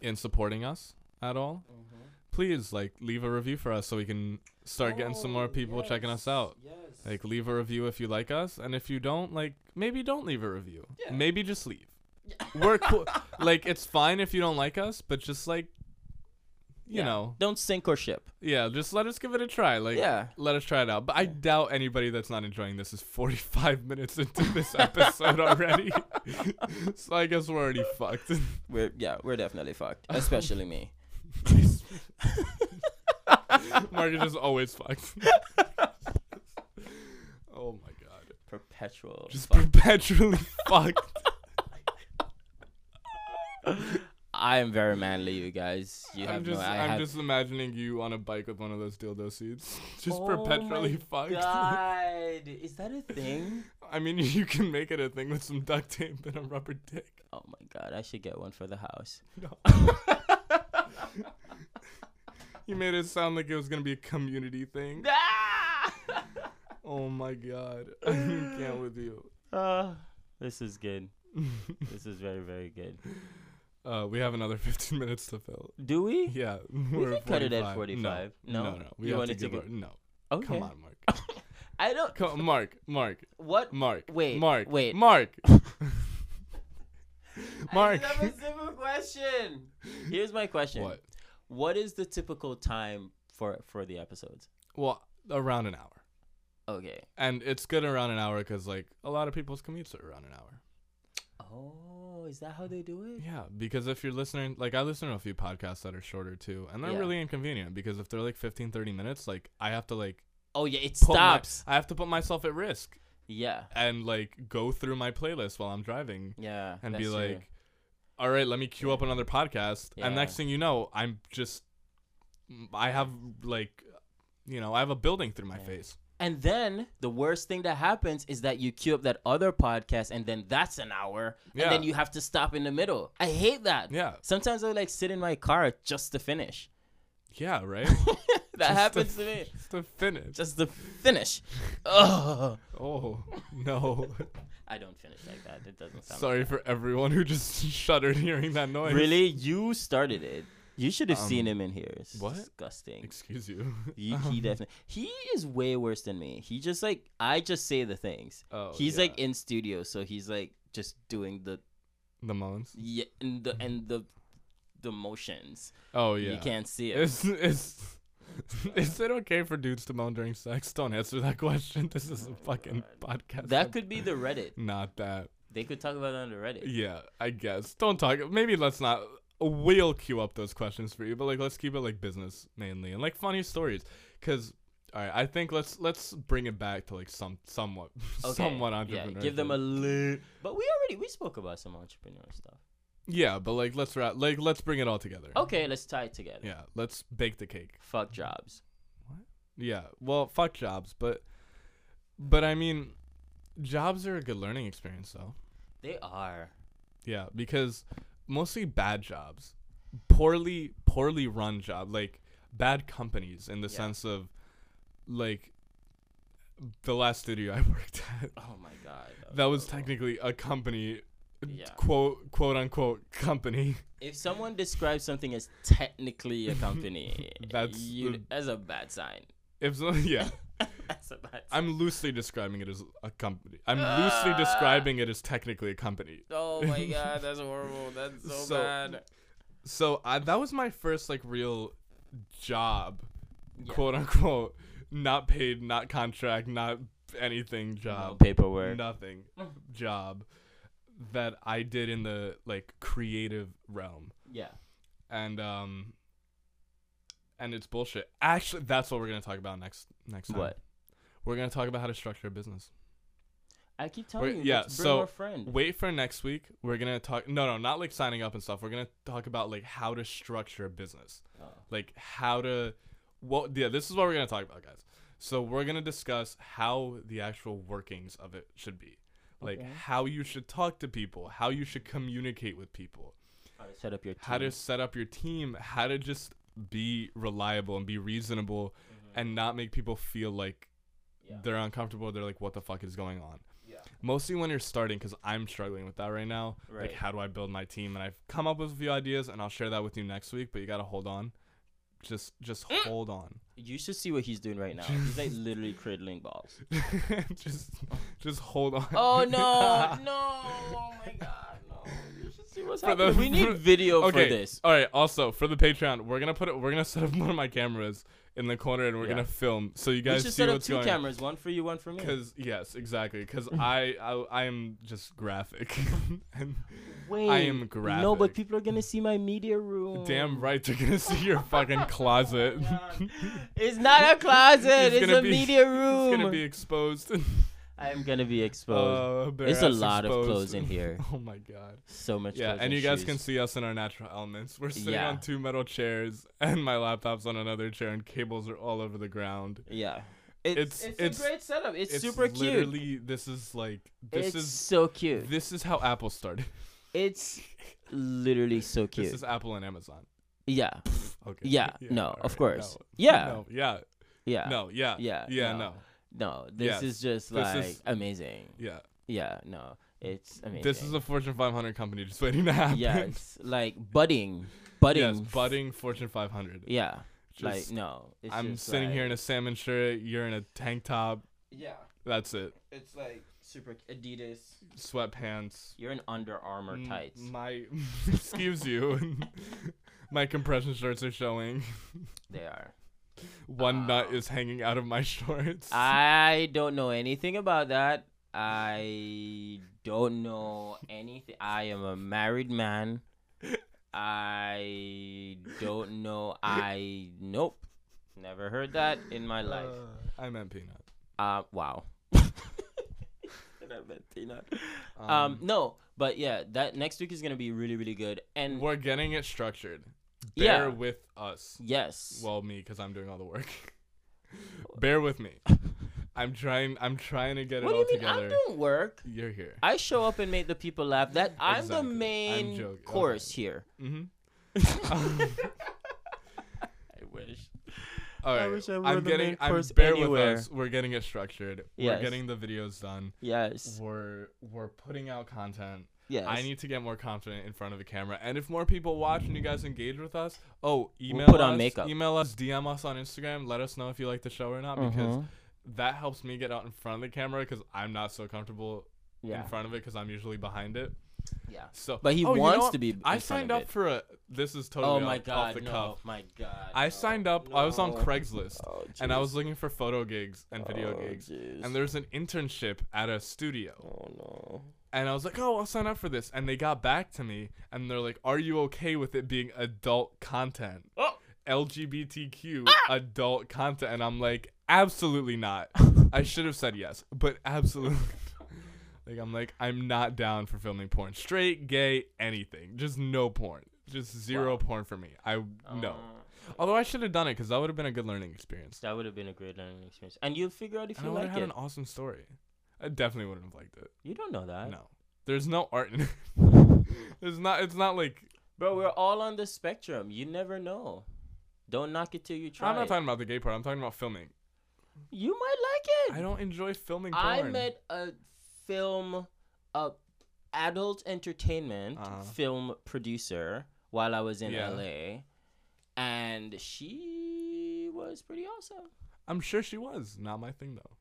[SPEAKER 1] in supporting us at all,
[SPEAKER 2] Mm-hmm.
[SPEAKER 1] please like leave a review for us so we can start getting some more
[SPEAKER 2] Oh,
[SPEAKER 1] people checking us out.
[SPEAKER 2] Yes.
[SPEAKER 1] Like leave a review if you like us, and if you don't, like maybe don't leave a review.
[SPEAKER 2] Yeah.
[SPEAKER 1] Maybe just leave. We're cool. like it's fine if you don't like us, but just like you
[SPEAKER 2] Yeah.
[SPEAKER 1] know,
[SPEAKER 2] Don't sink or ship.
[SPEAKER 1] yeah, just let us give it a try. Like
[SPEAKER 2] yeah.
[SPEAKER 1] let us try it out. But I doubt anybody that's not enjoying this is 45 minutes into this episode already. so I guess we're already fucked.
[SPEAKER 2] We're yeah, we're definitely fucked. Especially me.
[SPEAKER 1] Mark is always fucked. oh my god.
[SPEAKER 2] Perpetual.
[SPEAKER 1] Just
[SPEAKER 2] fuck.
[SPEAKER 1] perpetually fucked.
[SPEAKER 2] I am very manly, you guys. You
[SPEAKER 1] I'm just
[SPEAKER 2] no. I
[SPEAKER 1] I'm
[SPEAKER 2] have.
[SPEAKER 1] just imagining you on a bike with one of those dildo seats. Just
[SPEAKER 2] Oh
[SPEAKER 1] perpetually fucked.
[SPEAKER 2] God, is that a thing?
[SPEAKER 1] I mean you can make it a thing with some duct tape and a rubber dick.
[SPEAKER 2] Oh my god, I should get one for the house.
[SPEAKER 1] No. you made it sound like it was gonna be a community thing. Oh my god. I can't with you.
[SPEAKER 2] Uh, this is good. This is very very good.
[SPEAKER 1] Uh, we have another 15 minutes to fill.
[SPEAKER 2] Do we?
[SPEAKER 1] Yeah,
[SPEAKER 2] We can cut it at
[SPEAKER 1] 45.
[SPEAKER 2] 45.
[SPEAKER 1] No,
[SPEAKER 2] No?
[SPEAKER 1] no, no. We
[SPEAKER 2] You
[SPEAKER 1] have to
[SPEAKER 2] to
[SPEAKER 1] give
[SPEAKER 2] go-
[SPEAKER 1] our, no.
[SPEAKER 2] Okay.
[SPEAKER 1] Come on, Mark.
[SPEAKER 2] I don't.
[SPEAKER 1] Come, Mark, Mark,
[SPEAKER 2] What?
[SPEAKER 1] Mark.
[SPEAKER 2] Wait,
[SPEAKER 1] Mark.
[SPEAKER 2] wait.
[SPEAKER 1] Mark. Mark.
[SPEAKER 2] I have a simple question. Here's my question.
[SPEAKER 1] What?
[SPEAKER 2] What is the typical time for for the episodes?
[SPEAKER 1] Well, around an hour.
[SPEAKER 2] Okay.
[SPEAKER 1] And it's good around an hour because, like, a lot of people's commutes are around an hour.
[SPEAKER 2] Oh, is that how they do it?
[SPEAKER 1] Yeah, because if you're listening, like, I listen to a few podcasts that are shorter too, and they're
[SPEAKER 2] Yeah.
[SPEAKER 1] really inconvenient because if they're like 15, 30 minutes, like, I have to, like,
[SPEAKER 2] Oh yeah, it
[SPEAKER 1] put my-
[SPEAKER 2] stops.
[SPEAKER 1] I have to put myself at risk
[SPEAKER 2] yeah.
[SPEAKER 1] and, like, go through my playlist while I'm driving
[SPEAKER 2] Yeah.
[SPEAKER 1] and be
[SPEAKER 2] true.
[SPEAKER 1] like, all right, let me queue up another podcast. And next thing you know, I'm just, I have, like, you know, I have a building through my
[SPEAKER 2] Yeah.
[SPEAKER 1] face.
[SPEAKER 2] And then the worst thing that happens is that you queue up that other podcast, and then that's an hour,
[SPEAKER 1] Yeah.
[SPEAKER 2] and then you have to stop in the middle. I hate that.
[SPEAKER 1] Yeah.
[SPEAKER 2] Sometimes I like sit in my car just to finish.
[SPEAKER 1] Yeah, right?
[SPEAKER 2] that
[SPEAKER 1] Just
[SPEAKER 2] happens
[SPEAKER 1] to,
[SPEAKER 2] to me.
[SPEAKER 1] Just to finish.
[SPEAKER 2] Just to finish. Ugh.
[SPEAKER 1] oh, no.
[SPEAKER 2] I don't finish like that. It doesn't sound.
[SPEAKER 1] Sorry
[SPEAKER 2] like
[SPEAKER 1] for everyone who just shuddered hearing that
[SPEAKER 2] that.
[SPEAKER 1] noise.
[SPEAKER 2] Really, you started it. You should have seen
[SPEAKER 1] Um,
[SPEAKER 2] him in here. It's
[SPEAKER 1] what?
[SPEAKER 2] Disgusting.
[SPEAKER 1] Excuse you.
[SPEAKER 2] He,
[SPEAKER 1] Um,
[SPEAKER 2] he definitely. He is way worse than me. He just like I just say the things.
[SPEAKER 1] Oh,
[SPEAKER 2] he's
[SPEAKER 1] yeah.
[SPEAKER 2] like in studio, so he's like just doing the
[SPEAKER 1] the moans.
[SPEAKER 2] yeah and the and the the motions.
[SPEAKER 1] Oh yeah.
[SPEAKER 2] You can't see it.
[SPEAKER 1] Is is is it okay for dudes to moan during sex? Don't answer that question. This is a fucking podcast.
[SPEAKER 2] That could be the Reddit.
[SPEAKER 1] Not that.
[SPEAKER 2] They could talk about it on the Reddit.
[SPEAKER 1] Yeah, I guess. Don't talk. Maybe let's not. We'll queue up those questions for you, but like let's keep it like business mainly and like funny stories. Cause all right, I think let's let's bring it back to like some somewhat
[SPEAKER 2] Okay.
[SPEAKER 1] somewhat
[SPEAKER 2] Yeah, give them a lit. But we already we spoke about some entrepreneur stuff.
[SPEAKER 1] yeah, but like let's wrap like let's bring it all together.
[SPEAKER 2] Okay, let's tie it together.
[SPEAKER 1] Yeah, let's bake the cake.
[SPEAKER 2] Fuck jobs. What?
[SPEAKER 1] Yeah, well, fuck jobs, but but I mean, jobs are a good learning experience though.
[SPEAKER 2] They are.
[SPEAKER 1] Yeah, because mostly bad jobs, poorly poorly run job, like bad companies in the
[SPEAKER 2] Yeah.
[SPEAKER 1] sense of like the last studio I worked at.
[SPEAKER 2] Oh my god.
[SPEAKER 1] That was
[SPEAKER 2] horrible.
[SPEAKER 1] technically a company,
[SPEAKER 2] Yeah.
[SPEAKER 1] quote quote unquote company.
[SPEAKER 2] If someone describes something as technically a company,
[SPEAKER 1] That's
[SPEAKER 2] you,
[SPEAKER 1] the-
[SPEAKER 2] that's a bad sign.
[SPEAKER 1] If so, yeah,
[SPEAKER 2] that's a bad.
[SPEAKER 1] I'm loosely describing it as a company. I'm loosely describing it as technically a company.
[SPEAKER 2] oh my god, that's horrible. That's so,
[SPEAKER 1] So-
[SPEAKER 2] bad.
[SPEAKER 1] So I, that was my first like real job,
[SPEAKER 2] Yeah.
[SPEAKER 1] quote unquote, not paid, not contract, not anything
[SPEAKER 2] No
[SPEAKER 1] job,
[SPEAKER 2] paperwork.
[SPEAKER 1] nothing job that I did in the like creative realm.
[SPEAKER 2] Yeah.
[SPEAKER 1] And um and it's bullshit. Actually, that's what we're going to talk about next next time.
[SPEAKER 2] What?
[SPEAKER 1] We're going to talk about how to structure a business.
[SPEAKER 2] I keep telling
[SPEAKER 1] Wait,
[SPEAKER 2] you.
[SPEAKER 1] yeah,
[SPEAKER 2] bring
[SPEAKER 1] so
[SPEAKER 2] our friend.
[SPEAKER 1] Wait for next week. We're going to talk No, no, not like signing up and stuff. We're going to talk about like how to structure a business.
[SPEAKER 2] Oh.
[SPEAKER 1] like how to well yeah this is what we're going to talk about guys so we're going to discuss how the actual workings of it should be like
[SPEAKER 2] Okay.
[SPEAKER 1] how you should talk to people how you should communicate with people
[SPEAKER 2] How to set up your team.
[SPEAKER 1] how to set up your team how to just be reliable and be reasonable
[SPEAKER 2] Mhm.
[SPEAKER 1] and not make people feel like
[SPEAKER 2] Yeah.
[SPEAKER 1] they're uncomfortable they're like what the fuck is going on
[SPEAKER 2] Yeah.
[SPEAKER 1] mostly when you're starting because i'm struggling with that right now like how do i build my team and i've come up with a few ideas and i'll share that with you next week but you gotta hold on Just just
[SPEAKER 2] Mm.
[SPEAKER 1] hold on.
[SPEAKER 2] You should see what he's doing right now. He's like literally cradling balls.
[SPEAKER 1] just just hold on.
[SPEAKER 2] Oh no, no! Oh my god, no! You should see what's
[SPEAKER 1] For the-
[SPEAKER 2] we need
[SPEAKER 1] for-
[SPEAKER 2] video
[SPEAKER 1] okay.
[SPEAKER 2] for this.
[SPEAKER 1] All right. Also, for the Patreon, we're gonna put it. We're gonna set up one of my cameras in the corner, and we're
[SPEAKER 2] Yeah.
[SPEAKER 1] gonna film so you guys We
[SPEAKER 2] should
[SPEAKER 1] see
[SPEAKER 2] set up two
[SPEAKER 1] going.
[SPEAKER 2] cameras, one for you, one for me.
[SPEAKER 1] Because yes, exactly. Because I, I I am just graphic, and
[SPEAKER 2] Wait,
[SPEAKER 1] am graphic.
[SPEAKER 2] No, but people are gonna see my media room.
[SPEAKER 1] damn right they're gonna see your fucking closet.
[SPEAKER 2] It's not a closet.
[SPEAKER 1] It's
[SPEAKER 2] It's, a
[SPEAKER 1] be-
[SPEAKER 2] media
[SPEAKER 1] it's
[SPEAKER 2] room.
[SPEAKER 1] gonna be exposed.
[SPEAKER 2] I am gonna be exposed.
[SPEAKER 1] Uh,
[SPEAKER 2] It's a lot of clothes in here.
[SPEAKER 1] Oh my god.
[SPEAKER 2] so much.
[SPEAKER 1] Yeah, and you guys
[SPEAKER 2] shoes.
[SPEAKER 1] can see us in our natural elements. We're sitting
[SPEAKER 2] Yeah.
[SPEAKER 1] on two metal chairs, and my laptop's on another chair, and cables are all over the ground.
[SPEAKER 2] Yeah. It's,
[SPEAKER 1] It's-
[SPEAKER 2] it's, a great setup. It's,
[SPEAKER 1] It's
[SPEAKER 2] super cute.
[SPEAKER 1] Literally, this is like this
[SPEAKER 2] it's
[SPEAKER 1] is
[SPEAKER 2] so cute.
[SPEAKER 1] this is how Apple started.
[SPEAKER 2] It's literally so cute.
[SPEAKER 1] This is Apple and Amazon.
[SPEAKER 2] yeah.
[SPEAKER 1] Okay.
[SPEAKER 2] Yeah. no,
[SPEAKER 1] all
[SPEAKER 2] of course.
[SPEAKER 1] no,
[SPEAKER 2] Yeah.
[SPEAKER 1] No. Yeah.
[SPEAKER 2] Yeah.
[SPEAKER 1] No. Yeah.
[SPEAKER 2] Yeah,
[SPEAKER 1] Yeah.
[SPEAKER 2] no.
[SPEAKER 1] No.
[SPEAKER 2] No, this
[SPEAKER 1] Yes.
[SPEAKER 2] is just
[SPEAKER 1] This
[SPEAKER 2] like
[SPEAKER 1] is-
[SPEAKER 2] amazing.
[SPEAKER 1] Yeah.
[SPEAKER 2] Yeah. No, it's amazing.
[SPEAKER 1] This is a Fortune 500 company just waiting to happen.
[SPEAKER 2] yeah, it's like budding, budding.
[SPEAKER 1] Yes, budding Fortune 500.
[SPEAKER 2] Yeah.
[SPEAKER 1] Just,
[SPEAKER 2] like no. It's
[SPEAKER 1] I'm
[SPEAKER 2] just
[SPEAKER 1] sitting here in a salmon shirt. You're in a tank top.
[SPEAKER 2] Yeah.
[SPEAKER 1] That's it.
[SPEAKER 2] It's like super Adidas.
[SPEAKER 1] Sweatpants.
[SPEAKER 2] You're in Under Armour tights.
[SPEAKER 1] My excuse you. my compression shorts are showing.
[SPEAKER 2] They are.
[SPEAKER 1] One nut
[SPEAKER 2] Ah.
[SPEAKER 1] is hanging out of my shorts.
[SPEAKER 2] I don't know anything about that. I don't know anything. I am a married man. I don't know. I nope. Never heard that in my life.
[SPEAKER 1] Uh, I meant peanut.
[SPEAKER 2] Uh wow. Um no, but yeah, that next week is gonna be really really good. And
[SPEAKER 1] we're getting it structured.
[SPEAKER 2] Yeah.
[SPEAKER 1] Bear with us.
[SPEAKER 2] yes,
[SPEAKER 1] Well, me, because I'm doing all the work. Bear with me. I'm trying. I'm trying to get
[SPEAKER 2] what
[SPEAKER 1] it
[SPEAKER 2] do
[SPEAKER 1] all
[SPEAKER 2] you mean?
[SPEAKER 1] together.
[SPEAKER 2] I'm doing work.
[SPEAKER 1] You're here.
[SPEAKER 2] I show up and make the people laugh. That I'm
[SPEAKER 1] Exactly.
[SPEAKER 2] the
[SPEAKER 1] I'm
[SPEAKER 2] main
[SPEAKER 1] joking.
[SPEAKER 2] course here.
[SPEAKER 1] Mm-hmm.
[SPEAKER 2] I wish.
[SPEAKER 1] All right.
[SPEAKER 2] wish I were
[SPEAKER 1] I'm
[SPEAKER 2] the
[SPEAKER 1] getting.
[SPEAKER 2] main
[SPEAKER 1] I'm
[SPEAKER 2] course
[SPEAKER 1] bear
[SPEAKER 2] anywhere.
[SPEAKER 1] with us. We're getting it structured.
[SPEAKER 2] Yes.
[SPEAKER 1] We're getting the videos done.
[SPEAKER 2] Yes.
[SPEAKER 1] We're we're putting out content.
[SPEAKER 2] Yes.
[SPEAKER 1] I need to get more confident in front of the camera. And if more people watch and you guys engage with us, oh, email
[SPEAKER 2] put on
[SPEAKER 1] us,
[SPEAKER 2] makeup.
[SPEAKER 1] email us, DM us on Instagram. Let us know if you like the show or not because
[SPEAKER 2] Mhm.
[SPEAKER 1] that helps me get out in front of the camera because I'm not so comfortable
[SPEAKER 2] yeah.
[SPEAKER 1] in front of it because I'm usually behind it.
[SPEAKER 2] Yeah.
[SPEAKER 1] So,
[SPEAKER 2] But he
[SPEAKER 1] Oh, you know
[SPEAKER 2] wants to be.
[SPEAKER 1] I signed up
[SPEAKER 2] it.
[SPEAKER 1] for a. This is totally
[SPEAKER 2] Oh my
[SPEAKER 1] off,
[SPEAKER 2] god!
[SPEAKER 1] off the
[SPEAKER 2] no,
[SPEAKER 1] cuff.
[SPEAKER 2] my god.
[SPEAKER 1] I
[SPEAKER 2] no,
[SPEAKER 1] signed up. I was on. Craigslist
[SPEAKER 2] Oh,
[SPEAKER 1] and I was looking for photo gigs and video
[SPEAKER 2] Oh,
[SPEAKER 1] gigs.
[SPEAKER 2] jeez.
[SPEAKER 1] And there's an internship at a studio.
[SPEAKER 2] Oh no.
[SPEAKER 1] And I was like, oh, I'll sign up for this. And they got back to me and they're like, are you okay with it being adult content?
[SPEAKER 2] Oh.
[SPEAKER 1] LGBTQ adult content. And I'm like, absolutely not. I should have said yes, but absolutely. like, I'm like, I'm not down for filming porn. Straight, gay, anything. Just no porn. Just zero
[SPEAKER 2] Wow.
[SPEAKER 1] porn for me. I, no.
[SPEAKER 2] Uh,
[SPEAKER 1] Although I should have done it because that would have been a good learning experience.
[SPEAKER 2] that would have been a great learning experience, and you'll figure out if
[SPEAKER 1] And
[SPEAKER 2] you
[SPEAKER 1] would
[SPEAKER 2] like
[SPEAKER 1] had
[SPEAKER 2] it.
[SPEAKER 1] an awesome story. I definitely wouldn't have liked it.
[SPEAKER 2] You don't know that,
[SPEAKER 1] No. There's no art in it. There's not. It's not like
[SPEAKER 2] bro. We're all on the spectrum. You never know. Don't knock it till you try.
[SPEAKER 1] I'm not
[SPEAKER 2] it.
[SPEAKER 1] talking about the gay part. I'm talking about filming.
[SPEAKER 2] You might like it.
[SPEAKER 1] I don't enjoy filming porn.
[SPEAKER 2] I met a film, a adult entertainment
[SPEAKER 1] Uh-huh.
[SPEAKER 2] film producer while I was in
[SPEAKER 1] Yeah.
[SPEAKER 2] LA, and she was pretty awesome.
[SPEAKER 1] I'm sure she was. Not my thing though.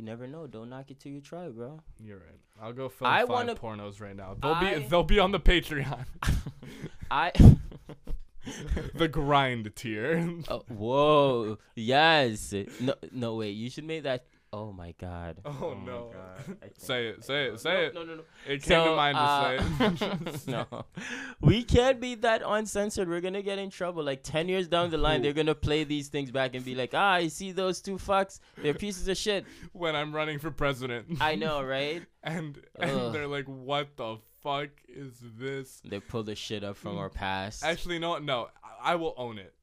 [SPEAKER 2] You never know. Don't knock it till you try, bro.
[SPEAKER 1] You're right. I'll go film
[SPEAKER 2] I
[SPEAKER 1] 5
[SPEAKER 2] wanna-
[SPEAKER 1] pornos right now. They'll
[SPEAKER 2] I-
[SPEAKER 1] be they'll be on the Patreon.
[SPEAKER 2] I.
[SPEAKER 1] the grind tier.
[SPEAKER 2] oh, whoa! Yes. No, no. Wait. You should make that. Oh my god.
[SPEAKER 1] Oh,
[SPEAKER 2] my
[SPEAKER 1] no.
[SPEAKER 2] God. I
[SPEAKER 1] say it. Say it. Say it.
[SPEAKER 2] No, no, no.
[SPEAKER 1] It came to mind to say
[SPEAKER 2] uh,
[SPEAKER 1] it.
[SPEAKER 2] no, we can't be that uncensored. We're gonna get in trouble. Like ten years down the line, they're gonna play these things back and be like, "Ah, I see those two fucks. They're pieces of shit."
[SPEAKER 1] when I'm running for president.
[SPEAKER 2] I know, right?
[SPEAKER 1] and
[SPEAKER 2] Ugh.
[SPEAKER 1] and they're like, "What the fuck is this?"
[SPEAKER 2] They pull the shit up from our past.
[SPEAKER 1] Actually, no, no. I, I will own it.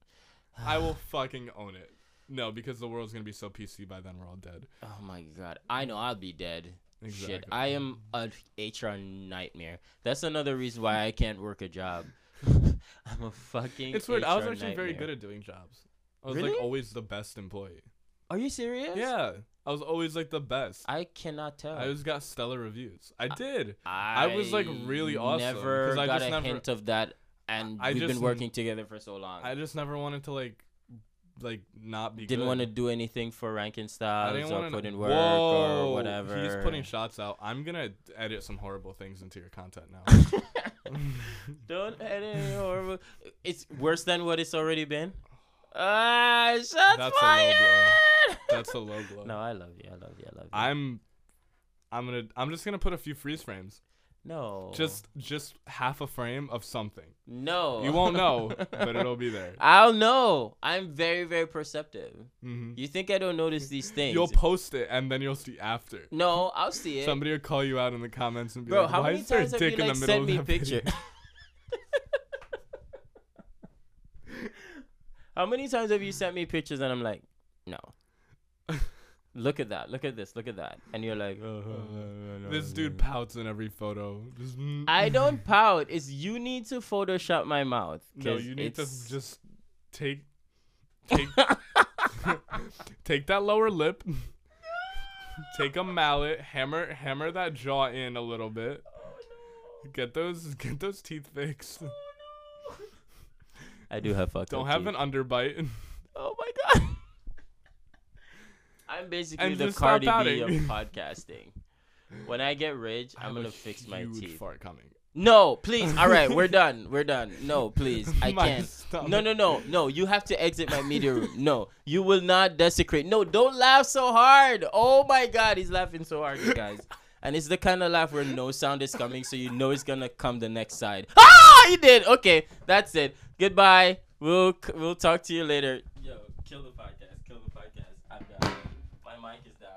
[SPEAKER 1] I will fucking own it. No, because the world's gonna be so PC by then we're all dead.
[SPEAKER 2] Oh my god, I know I'll be dead.
[SPEAKER 1] Exactly.
[SPEAKER 2] Shit, I am a HR nightmare. That's another reason why I can't work a job. I'm a fucking.
[SPEAKER 1] It's weird. I was
[SPEAKER 2] HR
[SPEAKER 1] actually very good at doing jobs. I was
[SPEAKER 2] Really?
[SPEAKER 1] like always the best employee.
[SPEAKER 2] Are you serious?
[SPEAKER 1] Yeah, I was always like the best.
[SPEAKER 2] I cannot tell.
[SPEAKER 1] I always got stellar reviews. I did.
[SPEAKER 2] I
[SPEAKER 1] was, like, really awesome,
[SPEAKER 2] Never
[SPEAKER 1] 'cause I
[SPEAKER 2] got
[SPEAKER 1] just
[SPEAKER 2] a
[SPEAKER 1] never-
[SPEAKER 2] hint of that and
[SPEAKER 1] I
[SPEAKER 2] we've
[SPEAKER 1] just-
[SPEAKER 2] been working together for so long.
[SPEAKER 1] I just never wanted to like, like not be.
[SPEAKER 2] didn't want to do anything for ranking
[SPEAKER 1] I
[SPEAKER 2] styles or put in work
[SPEAKER 1] Whoa,
[SPEAKER 2] or whatever.
[SPEAKER 1] He's putting shots out. I'm gonna edit some horrible things into your content now.
[SPEAKER 2] Don't edit horrible. It's worse than what it's already been. Ah, shots
[SPEAKER 1] That's a low
[SPEAKER 2] fired.
[SPEAKER 1] That's a low blow.
[SPEAKER 2] no, I love you. I love you. I love you.
[SPEAKER 1] I'm, I'm gonna. I'm just gonna put a few freeze frames.
[SPEAKER 2] No.
[SPEAKER 1] Just, just half a frame of something.
[SPEAKER 2] no.
[SPEAKER 1] You won't know, but it'll be there.
[SPEAKER 2] I'll know. I'm very, very perceptive.
[SPEAKER 1] hmm
[SPEAKER 2] You think I don't notice these things?
[SPEAKER 1] You'll post it and then you'll see after.
[SPEAKER 2] no, I'll see it.
[SPEAKER 1] Somebody will call you out in the comments and be
[SPEAKER 2] Bro,
[SPEAKER 1] like,
[SPEAKER 2] how
[SPEAKER 1] "Why
[SPEAKER 2] many
[SPEAKER 1] is there a
[SPEAKER 2] times have you
[SPEAKER 1] dick in
[SPEAKER 2] like
[SPEAKER 1] the middle
[SPEAKER 2] sent
[SPEAKER 1] of
[SPEAKER 2] me
[SPEAKER 1] that
[SPEAKER 2] picture? how many times have you sent me pictures and I'm like, no. look at that. Look at this. Look at that. And you're like, oh,
[SPEAKER 1] This dude pouts in every photo. Just, mm.
[SPEAKER 2] I don't pout. It's you need to Photoshop my mouth.
[SPEAKER 1] No, you need to just take, take, take that lower lip. take a mallet, hammer, hammer that jaw in a little bit. Get those, get those teeth fixed.
[SPEAKER 2] I do have fucked
[SPEAKER 1] Don't
[SPEAKER 2] up
[SPEAKER 1] have
[SPEAKER 2] teeth.
[SPEAKER 1] an underbite.
[SPEAKER 2] Oh my god. I'm basically
[SPEAKER 1] And
[SPEAKER 2] the
[SPEAKER 1] just stop
[SPEAKER 2] Cardi B of
[SPEAKER 1] pouting.
[SPEAKER 2] podcasting. When I get rich,
[SPEAKER 1] I
[SPEAKER 2] I'm
[SPEAKER 1] have a
[SPEAKER 2] gonna fix my
[SPEAKER 1] huge
[SPEAKER 2] teeth.
[SPEAKER 1] Fart coming.
[SPEAKER 2] No, please. All right, we're done. We're done. No, please. I
[SPEAKER 1] My
[SPEAKER 2] can't.
[SPEAKER 1] stomach.
[SPEAKER 2] No, no, no, no. You have to exit my media room. No, you will not desecrate. No, don't laugh so hard. Oh my God, he's laughing so hard, you guys. And it's the kind of laugh where no sound is coming, so you know it's gonna come the next side. Ah, he did. Okay, that's it. Goodbye. We'll we'll talk to you later. Yo, kill the podcast. Kill the podcast. I'm done. My mic is down. I'm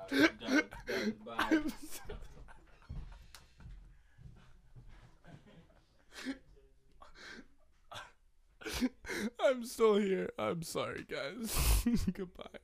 [SPEAKER 1] I'm still here. I'm sorry, guys. Goodbye.